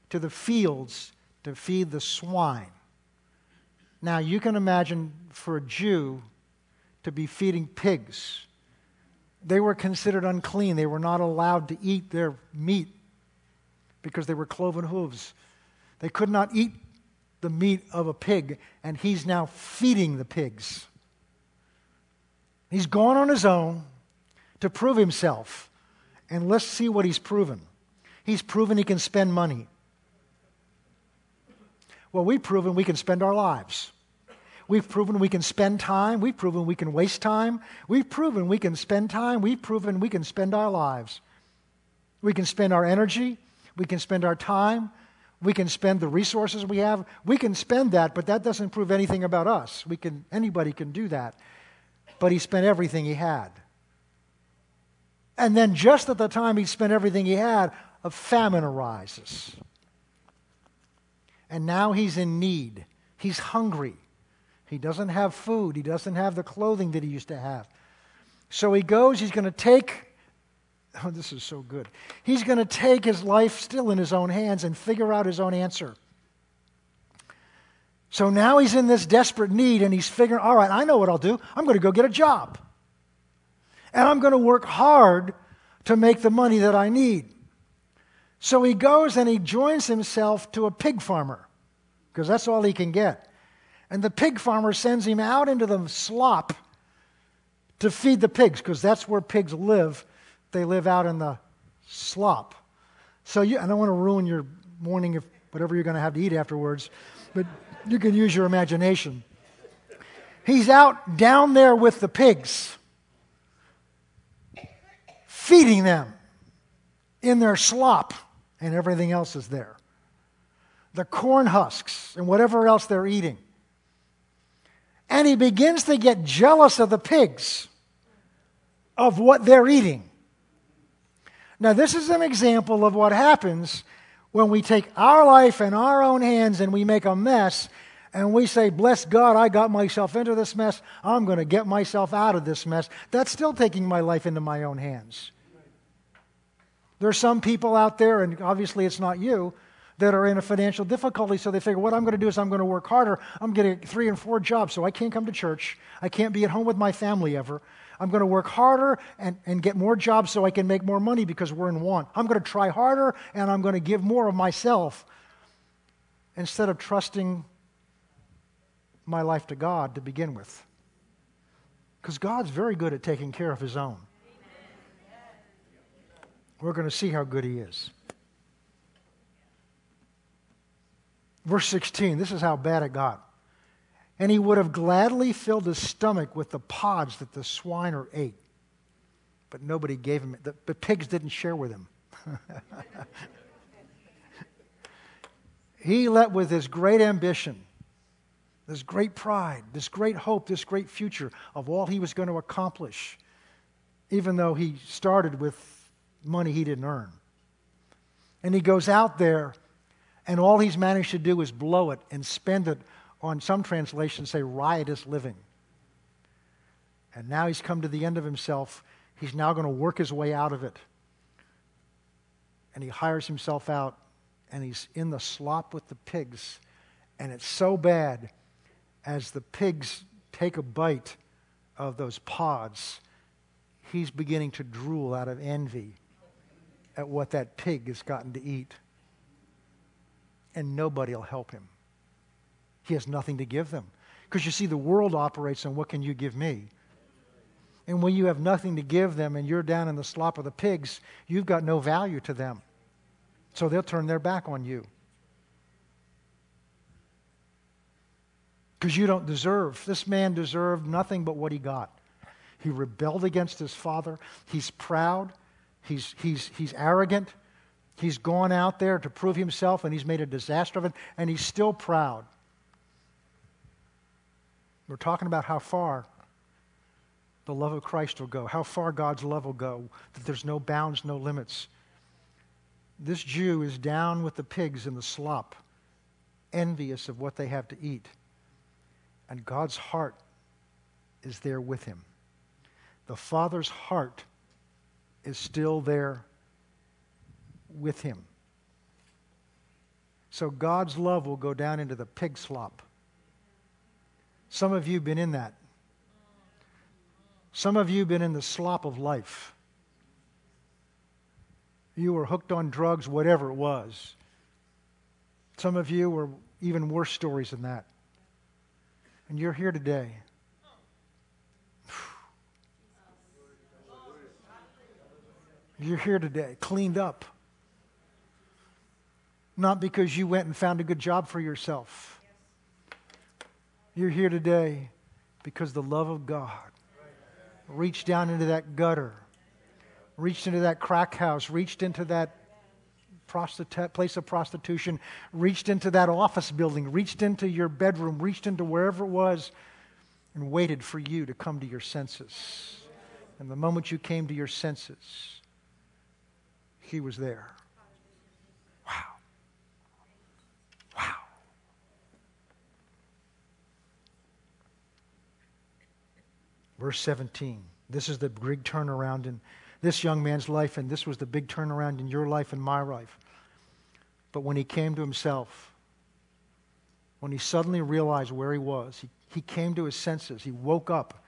to the fields to feed the swine. Now, you can imagine for a Jew to be feeding pigs. They were considered unclean. They were not allowed to eat their meat because they were cloven hooves. They could not eat the meat of a pig, and he's now feeding the pigs. He's gone on his own to prove himself. And let's see what he's proven. He's proven he can spend money. Well, we've proven we can spend our lives. We've proven we can spend time. We've proven we can waste time. We've proven we can spend time. We've proven we can spend our lives. We can spend our energy. We can spend our time. We can spend the resources we have. We can spend that, but that doesn't prove anything about us. We can, anybody can do that. But he spent everything he had. And then, just at the time he spent everything he had, a famine arises. And now he's in need. He's hungry. He doesn't have food. He doesn't have the clothing that he used to have. So he goes, he's going to take, oh, this is so good. He's going to take his life still in his own hands and figure out his own answer. So now he's in this desperate need and he's figuring, all right, I know what I'll do. I'm going to go get a job. And I'm going to work hard to make the money that I need. So he goes and he joins himself to a pig farmer because that's all he can get. And the pig farmer sends him out into the slop to feed the pigs because that's where pigs live. They live out in the slop. So you, I don't want to ruin your morning if whatever you're going to have to eat afterwards, but you can use your imagination. He's out down there with the pigs, feeding them in their slop, and everything else is there. The corn husks and whatever else they're eating and he begins to get jealous of the pigs, of what they're eating. Now, this is an example of what happens when we take our life in our own hands and we make a mess and we say, Bless God, I got myself into this mess. I'm going to get myself out of this mess. That's still taking my life into my own hands. There are some people out there, and obviously it's not you, that are in a financial difficulty. So they figure, what I'm going to do is I'm going to work harder. I'm getting three and four jobs, so I can't come to church. I can't be at home with my family ever. I'm going to work harder and, and get more jobs so I can make more money because we're in want. I'm going to try harder and I'm going to give more of myself instead of trusting my life to God to begin with. Because God's very good at taking care of his own. We're going to see how good he is. Verse 16, this is how bad it got. And he would have gladly filled his stomach with the pods that the swine ate. But nobody gave him. The, the pigs didn't share with him. <laughs> he let with his great ambition, this great pride, this great hope, this great future of all he was going to accomplish, even though he started with money he didn't earn. And he goes out there and all he's managed to do is blow it and spend it on some translations say riotous living. And now he's come to the end of himself. He's now going to work his way out of it. And he hires himself out and he's in the slop with the pigs. And it's so bad as the pigs take a bite of those pods, he's beginning to drool out of envy at what that pig has gotten to eat and nobody will help him. He has nothing to give them. Because you see, the world operates on what can you give me? And when you have nothing to give them and you're down in the slop of the pigs, you've got no value to them. So they'll turn their back on you. Because you don't deserve. This man deserved nothing but what he got. He rebelled against his father. He's proud. He's, he's, he's arrogant. He's gone out there to prove himself and he's made a disaster of it, and he's still proud. We're talking about how far. the love of Christ will go, how far God's love will go, that there's no bounds, no limits. This Jew is down with the pigs in the slop, envious of what they have to eat. And God's heart is there with him. The Father's heart is still there with him. So God's love will go down into the pig slop. Some of you have been in that. Some of you have been in the slop of life. You were hooked on drugs, whatever it was. Some of you were even worse stories than that. And you're here today. You're here today, cleaned up. Not because you went and found a good job for yourself. You're here today because the love of God reached down into that gutter, reached into that crack house, reached into that place of prostitution, reached into that office building, reached into your bedroom, reached into wherever it was, and waited for you to come to your senses. And the moment you came to your senses, He was there. Verse 17. This is the big turnaround in this young man's life, and this was the big turnaround in your life and my life. But when he came to himself, when he suddenly realized where he was, he, he came to his senses. He woke up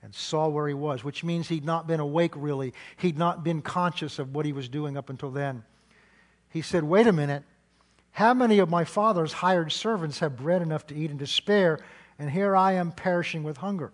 and saw where he was, which means he'd not been awake really. He'd not been conscious of what he was doing up until then. He said, Wait a minute. How many of my father's hired servants have bread enough to eat and to spare, and here I am perishing with hunger?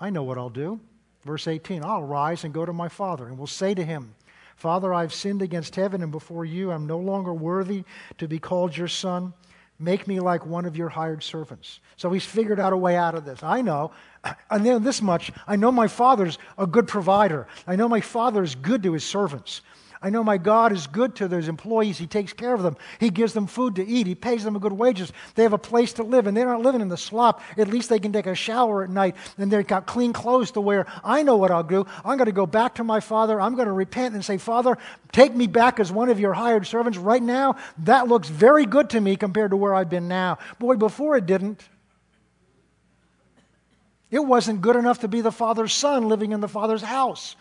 I know what I'll do. Verse 18 I'll rise and go to my father, and will say to him, Father, I've sinned against heaven and before you. I'm no longer worthy to be called your son. Make me like one of your hired servants. So he's figured out a way out of this. I know. <clears throat> I know this much. I know my father's a good provider. I know my father is good to his servants. I know my God is good to those employees. He takes care of them. He gives them food to eat. He pays them a good wages. They have a place to live, and they're not living in the slop. At least they can take a shower at night, and they've got clean clothes to wear. I know what I'll do. I'm going to go back to my father. I'm going to repent and say, Father, take me back as one of your hired servants. Right now, that looks very good to me compared to where I've been now. Boy, before it didn't. It wasn't good enough to be the father's son living in the father's house.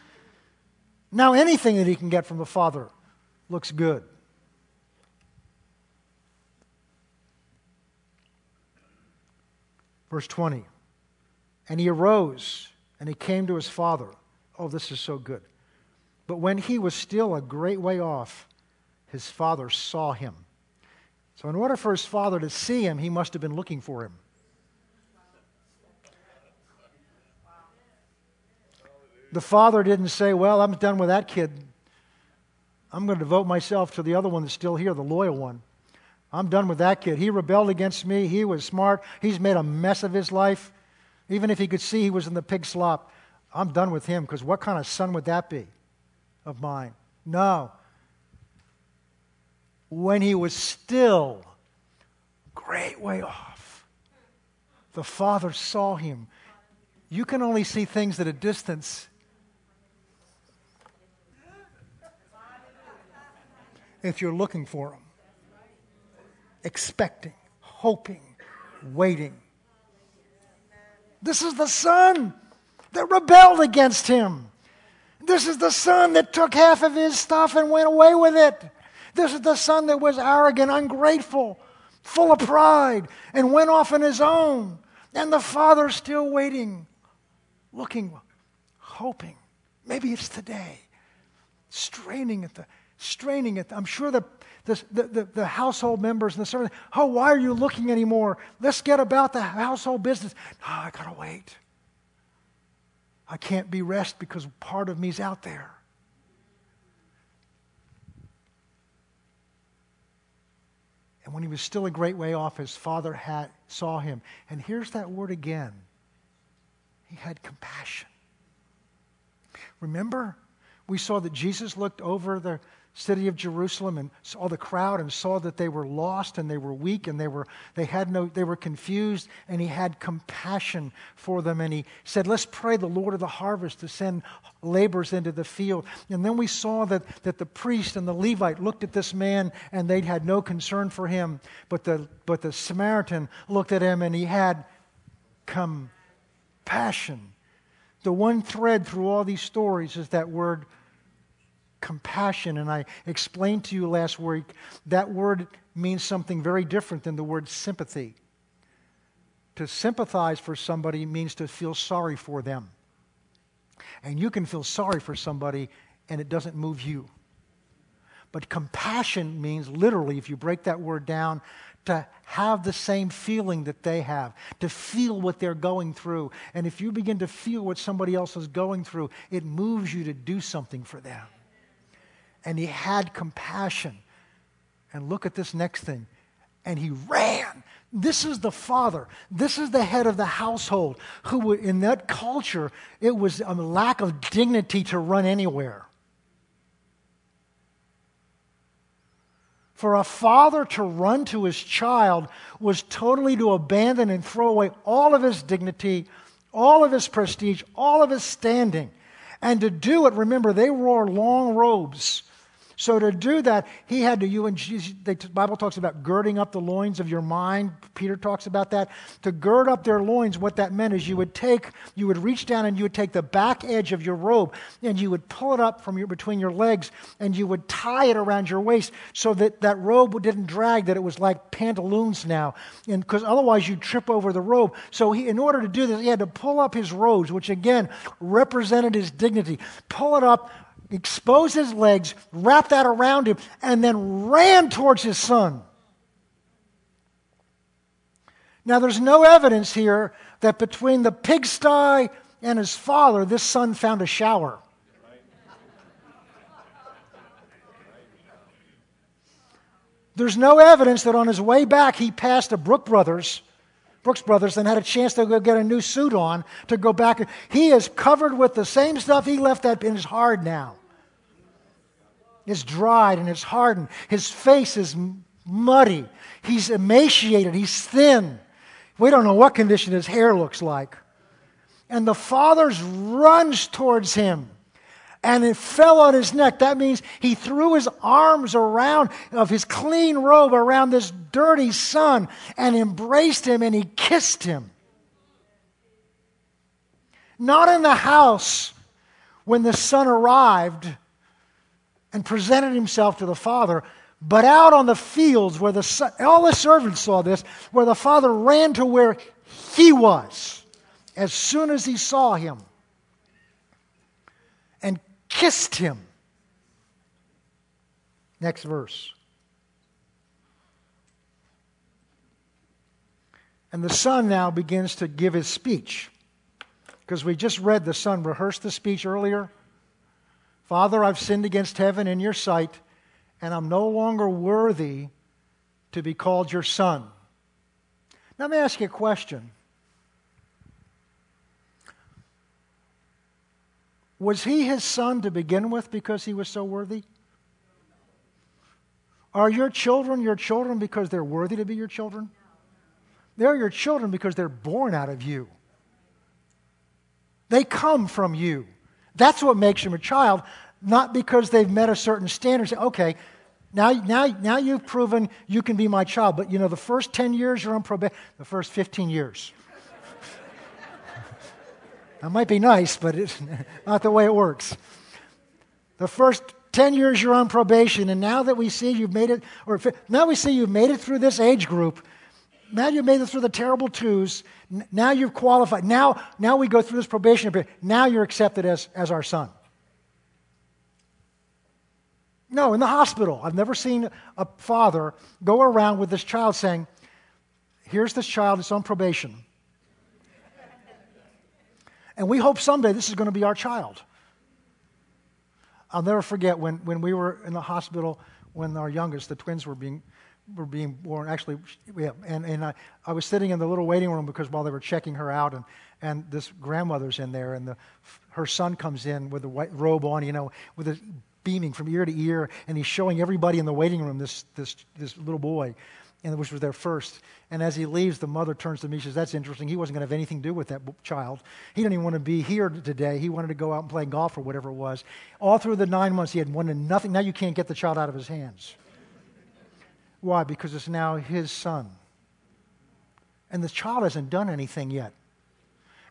Now, anything that he can get from the Father looks good. Verse 20. And he arose and he came to his father. Oh, this is so good. But when he was still a great way off, his father saw him. So, in order for his father to see him, he must have been looking for him. The father didn't say, Well, I'm done with that kid. I'm going to devote myself to the other one that's still here, the loyal one. I'm done with that kid. He rebelled against me. He was smart. He's made a mess of his life. Even if he could see he was in the pig slop, I'm done with him because what kind of son would that be of mine? No. When he was still great way off, the father saw him. You can only see things at a distance. If you're looking for them, expecting, hoping, waiting. This is the son that rebelled against him. This is the son that took half of his stuff and went away with it. This is the son that was arrogant, ungrateful, full of pride, and went off on his own. And the father's still waiting, looking, hoping. Maybe it's today, straining at the straining at them. I'm sure the, the, the, the, household members and the servants, oh, why are you looking anymore? Let's get about the household business. I got to wait. I can't be rest because part of me's out there. And when he was still a great way off, his father had, saw him. And here's that word again. He had compassion. Remember We saw that Jesus looked over the city of Jerusalem and saw the crowd and saw that they were lost and they were weak and they were they had no they were confused and he had compassion for them and he said let's pray the Lord of the harvest to send laborers into the field. And then we saw that that the priest and the Levite looked at this man and they had no concern for him but the but the Samaritan looked at him and he had compassion. The one thread through all these stories is that word compassion. And I explained to you last week that word means something very different than the word sympathy. To sympathize for somebody means to feel sorry for them. And you can feel sorry for somebody and it doesn't move you. But compassion means literally, if you break that word down, to have the same feeling that they have, to feel what they're going through. And if you begin to feel what somebody else is going through, it moves you to do something for them and he had compassion. And look at this next thing. And he ran. This is the father. This is the head of the household who, in that culture, it was a lack of dignity to run anywhere. For a father to run to his child was totally to abandon and throw away all of his dignity, all of his prestige, all of his standing. And to do it, remember, they wore long robes so to do that, he had to, you and Jesus, the Bible talks about girding up the loins of your mind. Peter talks about that. To gird up their loins, what that meant is you would take, you would reach down and you would take the back edge of your robe and you would pull it up from your, between your legs and you would tie it around your waist so that that robe didn't drag, that it was like pantaloons now. And because otherwise you'd trip over the robe. So he, in order to do this, he had to pull up his robes, which again represented his dignity. Pull it up, exposed his legs, wrapped that around him, and then ran towards his son. Now, there's no evidence here that between the pigsty and his father, this son found a shower. There's no evidence that on his way back he passed a Brook Brothers Brooks Brothers and had a chance to go get a new suit on to go back. He is covered with the same stuff he left that in his hard now. It's dried and it's hardened. His face is muddy. He's emaciated. He's thin. We don't know what condition his hair looks like. And the father runs towards him and it fell on his neck. That means he threw his arms around of his clean robe around this dirty son and embraced him and he kissed him. Not in the house when the son arrived and presented himself to the father, but out on the fields where the son, all the servants saw this, where the father ran to where he was as soon as he saw him and kissed him. Next verse. And the son now begins to give his speech. Because we just read the son rehearse the speech earlier. Father, I've sinned against heaven in your sight, and I'm no longer worthy to be called your son. Now, let me ask you a question. Was he his son to begin with because he was so worthy? Are your children your children because they're worthy to be your children? They're your children because they're born out of you. They come from you. That's what makes them a child, not because they've met a certain standard. Say, okay, now, now, now you've proven you can be my child, but you know, the first 10 years you're on probation, the first 15 years. <laughs> That might be nice, but it's <laughs> not the way it works. The first 10 years you're on probation, and now that we see you've made it, or now we see you've made it through this age group, now you've made it through the terrible twos, now you've qualified. Now, now we go through this probation period. Now you're accepted as, as our son. No, in the hospital. I've never seen a father go around with this child saying, Here's this child, it's on probation. And we hope someday this is going to be our child. I'll never forget when, when we were in the hospital when our youngest, the twins, were being, were being born. Actually, yeah, and, and I, I was sitting in the little waiting room because while they were checking her out, and, and this grandmother's in there, and the, her son comes in with a white robe on, you know, with a beaming from ear to ear, and he's showing everybody in the waiting room this, this, this little boy, and which was there first. And as he leaves, the mother turns to me. She says, That's interesting. He wasn't going to have anything to do with that child. He didn't even want to be here today. He wanted to go out and play golf or whatever it was. All through the nine months, he had wanted nothing. Now you can't get the child out of his hands. Why? Because it's now his son. And the child hasn't done anything yet.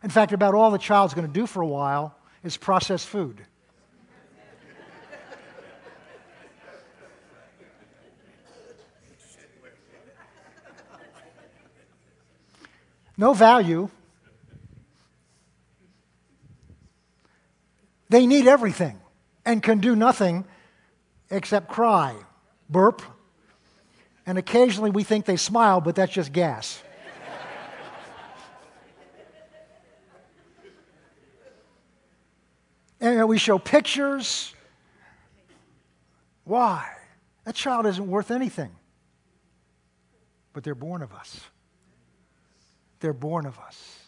In fact, about all the child's going to do for a while is process food. no value. They need everything and can do nothing except cry, burp, and occasionally we think they smile, but that's just gas. and we show pictures. Why? That child isn't worth anything. But they're born of us. They're born of us.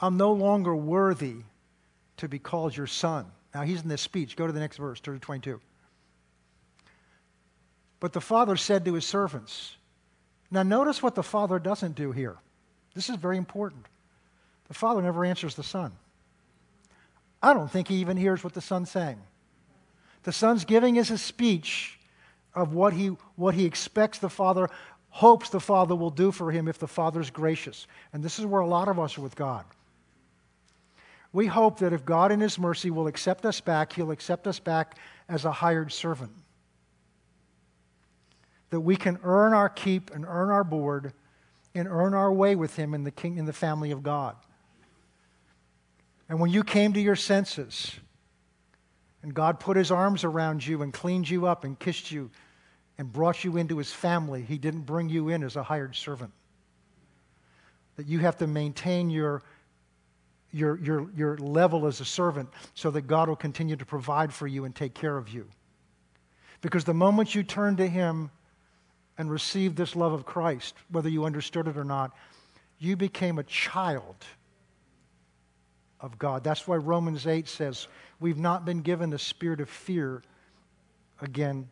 I'm no longer worthy to be called your son. Now, he's in this speech. Go to the next verse, 22. But the father said to his servants, Now, notice what the father doesn't do here. This is very important. The father never answers the son. I don't think he even hears what the son's saying. The son's giving us a speech of what he, what he expects the father hopes the Father will do for him if the father's gracious. And this is where a lot of us are with God. We hope that if God in His mercy will accept us back, He'll accept us back as a hired servant. That we can earn our keep and earn our board and earn our way with Him in the, king, in the family of God. And when you came to your senses, and God put His arms around you and cleaned you up and kissed you and brought you into his family, he didn't bring you in as a hired servant. That you have to maintain your, your, your, your level as a servant so that God will continue to provide for you and take care of you. Because the moment you turn to him and received this love of Christ, whether you understood it or not, you became a child of God. That's why Romans 8 says, We've not been given a spirit of fear again,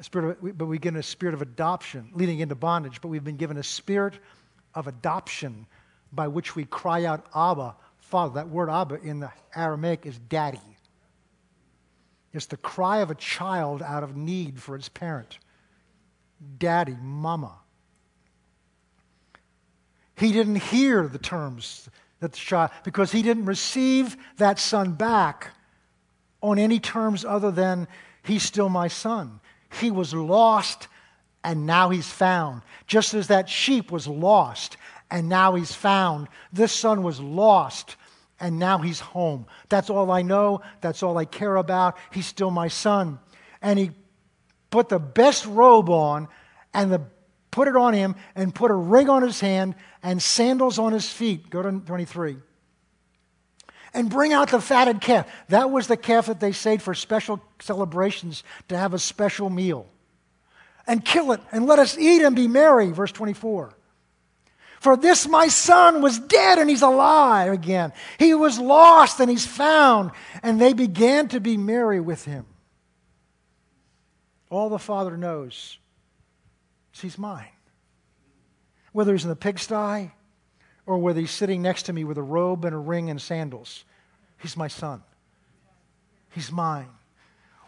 spirit of, but we get a spirit of adoption, leading into bondage, but we've been given a spirit of adoption by which we cry out, Abba, Father. That word Abba in the Aramaic is daddy. It's the cry of a child out of need for its parent. Daddy, mama. He didn't hear the terms that the child, because he didn't receive that son back on any terms other than, he's still my son. He was lost and now he's found. Just as that sheep was lost and now he's found, this son was lost and now he's home. That's all I know. That's all I care about. He's still my son. And he put the best robe on and the, put it on him and put a ring on his hand and sandals on his feet. Go to 23 and bring out the fatted calf. That was the calf that they saved for special celebrations to have a special meal. And kill it and let us eat and be merry. Verse 24. For this my son was dead and he's alive again. He was lost and he's found. And they began to be merry with him. All the father knows is he's mine. Whether he's in the pigsty or whether he's sitting next to me with a robe and a ring and sandals. He's my son. He's mine.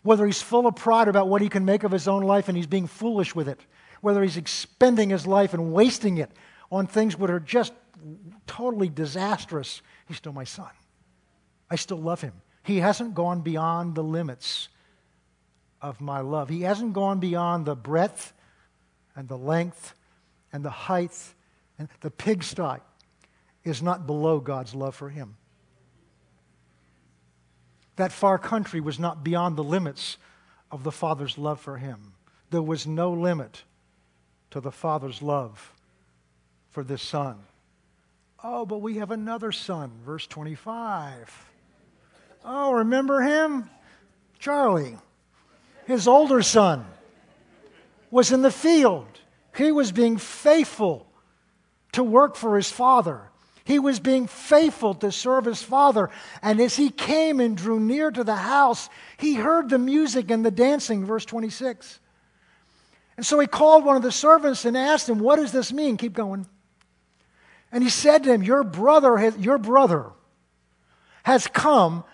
Whether he's full of pride about what he can make of his own life and he's being foolish with it, whether he's expending his life and wasting it on things that are just totally disastrous, he's still my son. I still love him. He hasn't gone beyond the limits of my love. He hasn't gone beyond the breadth and the length and the height and the pigsty is not below God's love for him. That far country was not beyond the limits of the Father's love for him. There was no limit to the Father's love for this son. Oh, but we have another son, verse 25. Oh, remember him? Charlie, his older son, was in the field. He was being faithful to work for his father. He was being faithful to serve his father. And as he came and drew near to the house, he heard the music and the dancing, verse 26. And so he called one of the servants and asked him, What does this mean? Keep going. And he said to him, Your brother has, your brother has come,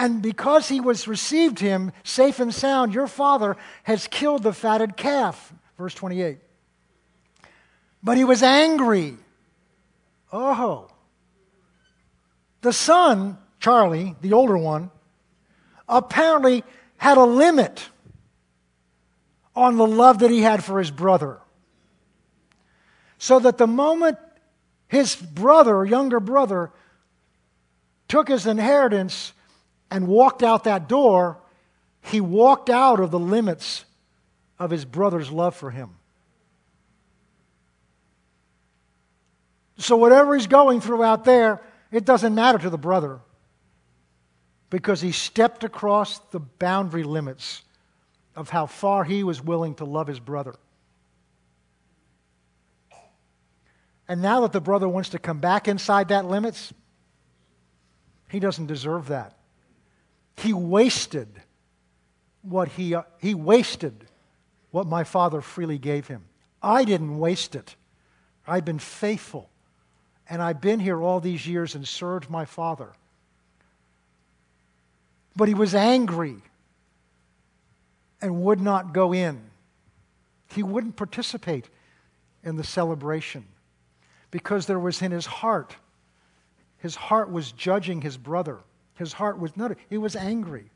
and because he was received him safe and sound, your father has killed the fatted calf. Verse 28. But he was angry. Oh. The son, Charlie, the older one, apparently had a limit on the love that he had for his brother. So that the moment his brother, younger brother, took his inheritance and walked out that door, he walked out of the limits of his brother's love for him. So, whatever he's going through out there, it doesn't matter to the brother because he stepped across the boundary limits of how far he was willing to love his brother. And now that the brother wants to come back inside that limits, he doesn't deserve that. He wasted what he, uh, he wasted what my father freely gave him. I didn't waste it. I've been faithful. And I've been here all these years and served my father. But he was angry and would not go in. He wouldn't participate in the celebration because there was in his heart, his heart was judging his brother. His heart was not, he was angry.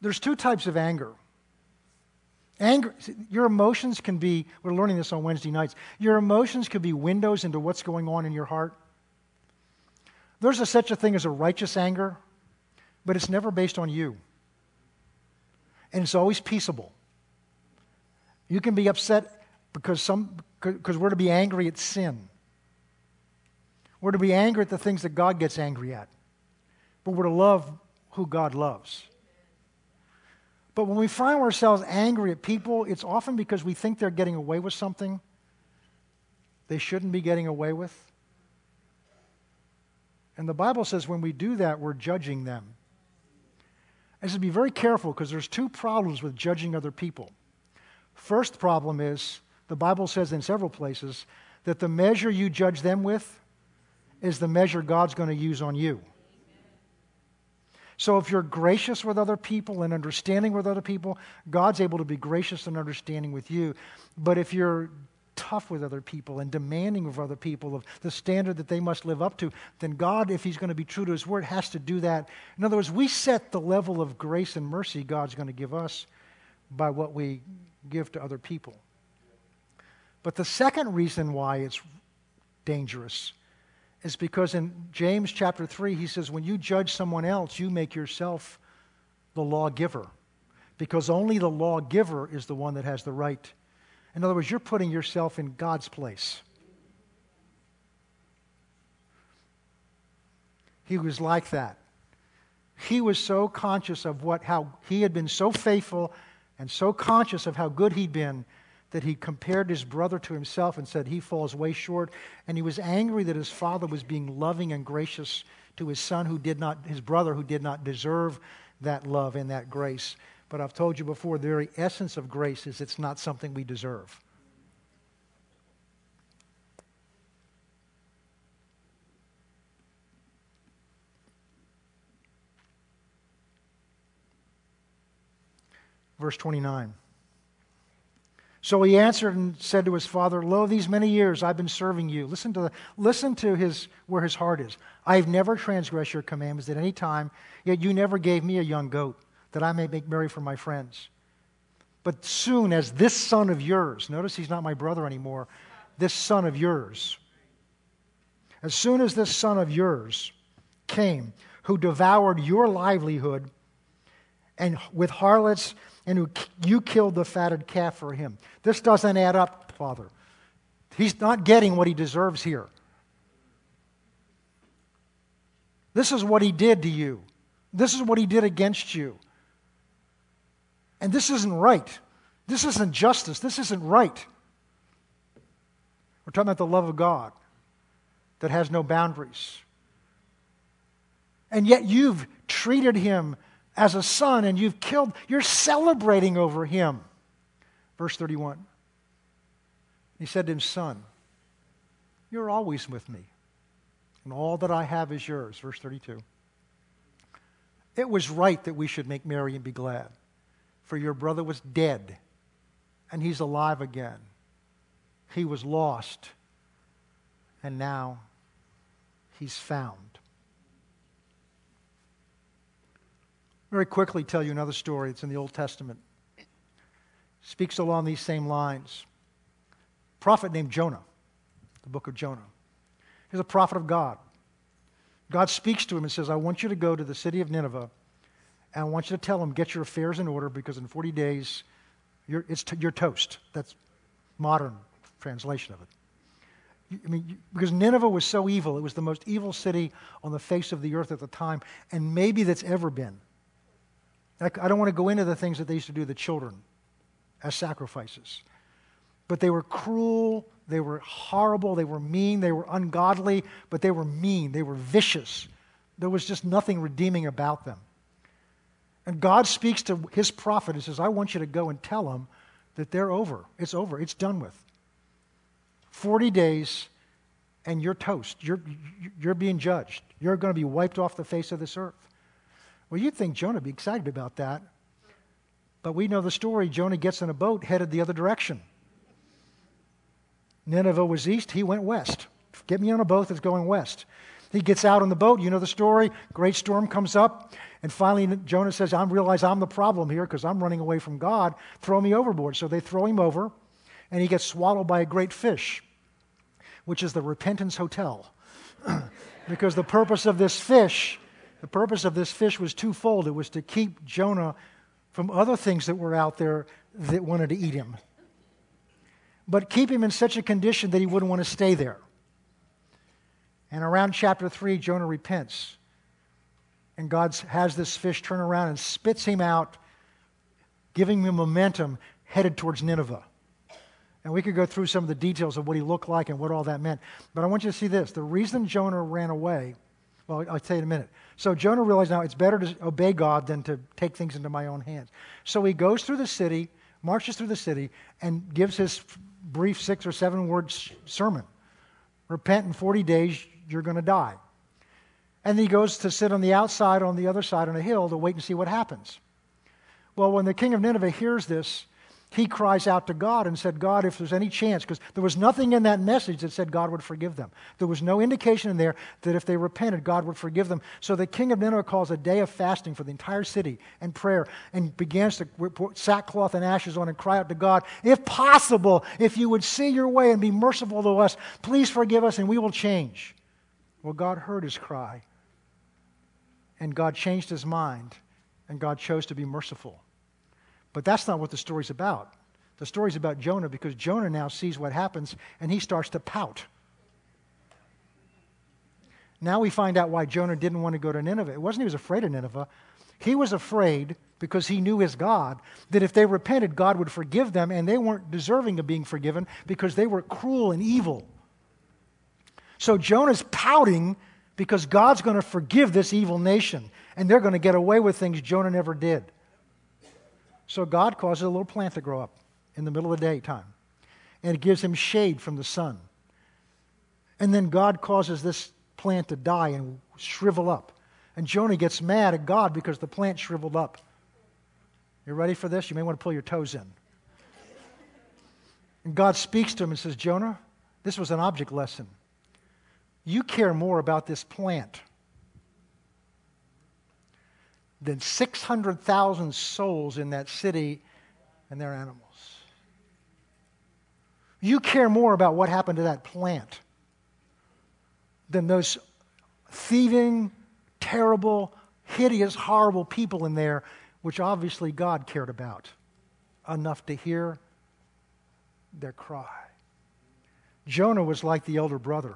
There's two types of anger. Anger, your emotions can be, we're learning this on Wednesday nights, your emotions could be windows into what's going on in your heart. There's a, such a thing as a righteous anger, but it's never based on you. And it's always peaceable. You can be upset because, some, because we're to be angry at sin. We're to be angry at the things that God gets angry at. But we're to love who God loves. But when we find ourselves angry at people, it's often because we think they're getting away with something they shouldn't be getting away with. And the Bible says when we do that, we're judging them. I so be very careful because there's two problems with judging other people. First problem is the Bible says in several places that the measure you judge them with is the measure God's going to use on you. So if you're gracious with other people and understanding with other people, God's able to be gracious and understanding with you. But if you're tough with other people and demanding of other people of the standard that they must live up to, then God, if He's going to be true to His word, has to do that. In other words, we set the level of grace and mercy God's going to give us by what we give to other people. But the second reason why it's dangerous is because in James chapter 3, he says, when you judge someone else, you make yourself the lawgiver. Because only the lawgiver is the one that has the right. In other words, you're putting yourself in God's place. He was like that. He was so conscious of what, how he had been so faithful and so conscious of how good he'd been that he compared his brother to himself and said he falls way short. And he was angry that his father was being loving and gracious to his son who did not, his brother who did not deserve that love and that grace. But I've told you before, the very essence of grace is it's not something we deserve. Verse 29. So he answered and said to his father, Lo, these many years I've been serving you. Listen to, the, listen to his, where his heart is. I have never transgressed your commandments at any time, yet you never gave me a young goat that I may make merry for my friends. But soon as this son of yours, notice he's not my brother anymore, this son of yours, as soon as this son of yours came, who devoured your livelihood and with harlots and you killed the fatted calf for him. This doesn't add up, Father. He's not getting what he deserves here. This is what he did to you. This is what he did against you. And this isn't right. This isn't justice. This isn't right. We're talking about the love of God that has no boundaries. And yet you've treated him as a son and you've killed, you're celebrating over him. Verse 31. He said to him, Son, you're always with me, and all that I have is yours. Verse 32. It was right that we should make merry and be glad, for your brother was dead, and he's alive again. He was lost, and now he's found. Very quickly tell you another story. It's in the Old Testament. Speaks along these same lines. A prophet named Jonah, the book of Jonah. He's a prophet of God. God speaks to him and says, I want you to go to the city of Nineveh and I want you to tell them, get your affairs in order because in 40 days, you're, it's t- you're toast. That's modern translation of it. I mean, because Nineveh was so evil, it was the most evil city on the face of the earth at the time, and maybe that's ever been. I don't want to go into the things that they used to do to the children as sacrifices. But they were cruel, they were horrible, they were mean, they were ungodly, but they were mean, they were vicious. There was just nothing redeeming about them. And God speaks to his prophet and says, I want you to go and tell them that they're over. It's over. It's done with. 40 days and you're toast. You're, you're being judged. You're going to be wiped off the face of this earth. Well, you'd think Jonah would be excited about that. But we know the story. Jonah gets in a boat headed the other direction. Nineveh was east, he went west. Get me on a boat that's going west. He gets out on the boat. You know the story. Great storm comes up. And finally, Jonah says, I realize I'm the problem here because I'm running away from God. Throw me overboard. So they throw him over, and he gets swallowed by a great fish, which is the Repentance Hotel. <clears throat> because the purpose of this fish the purpose of this fish was twofold it was to keep Jonah from other things that were out there that wanted to eat him, but keep him in such a condition that he wouldn't want to stay there. And around chapter 3, Jonah repents. And God has this fish turn around and spits him out, giving him momentum headed towards Nineveh. And we could go through some of the details of what he looked like and what all that meant. But I want you to see this. The reason Jonah ran away, well, I'll tell you in a minute. So Jonah realized now it's better to obey God than to take things into my own hands. So he goes through the city, marches through the city, and gives his brief six or seven word sermon Repent in 40 days, you're going to die. And he goes to sit on the outside on the other side on a hill to wait and see what happens. Well, when the king of Nineveh hears this, he cries out to God and said, God, if there's any chance, because there was nothing in that message that said God would forgive them. There was no indication in there that if they repented, God would forgive them. So the king of Nineveh calls a day of fasting for the entire city and prayer and begins to put sackcloth and ashes on and cry out to God, if possible, if you would see your way and be merciful to us, please forgive us and we will change. Well, God heard his cry and God changed his mind and God chose to be merciful. But that's not what the story's about. The story's about Jonah because Jonah now sees what happens and he starts to pout. Now we find out why Jonah didn't want to go to Nineveh. It wasn't he was afraid of Nineveh. He was afraid because he knew his God that if they repented, God would forgive them, and they weren't deserving of being forgiven because they were cruel and evil. So Jonah's pouting because God's going to forgive this evil nation, and they're going to get away with things Jonah never did. So God causes a little plant to grow up in the middle of the daytime, and it gives him shade from the sun. And then God causes this plant to die and shrivel up. And Jonah gets mad at God because the plant shriveled up. You ready for this? You may want to pull your toes in. And God speaks to him and says, Jonah, this was an object lesson. You care more about this plant than 600,000 souls in that city and their animals. You care more about what happened to that plant than those thieving, terrible, hideous, horrible people in there, which obviously God cared about enough to hear their cry. Jonah was like the elder brother.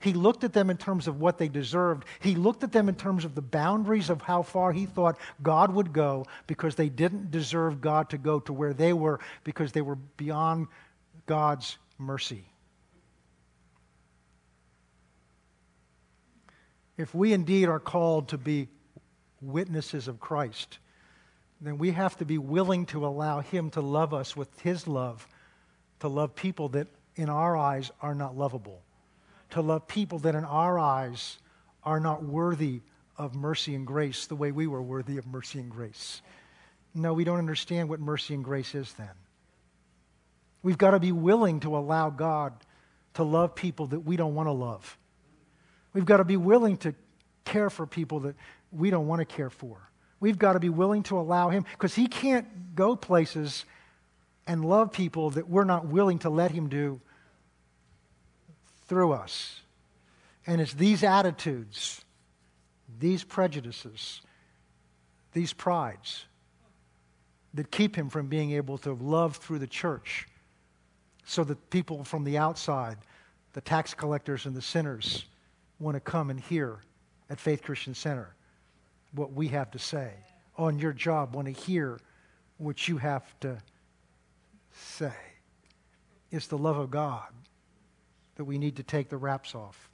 He looked at them in terms of what they deserved. He looked at them in terms of the boundaries of how far he thought God would go because they didn't deserve God to go to where they were because they were beyond God's mercy. If we indeed are called to be witnesses of Christ, then we have to be willing to allow Him to love us with His love, to love people that in our eyes are not lovable to love people that in our eyes are not worthy of mercy and grace the way we were worthy of mercy and grace. No, we don't understand what mercy and grace is then. We've got to be willing to allow God to love people that we don't want to love. We've got to be willing to care for people that we don't want to care for. We've got to be willing to allow Him, because He can't go places and love people that we're not willing to let Him do through us. And it's these attitudes, these prejudices, these prides that keep Him from being able to love through the church so that people from the outside, the tax collectors and the sinners, want to come and hear at Faith Christian Center what we have to say. On your job, want to hear what you have to say. It's the love of God that we need to take the wraps off.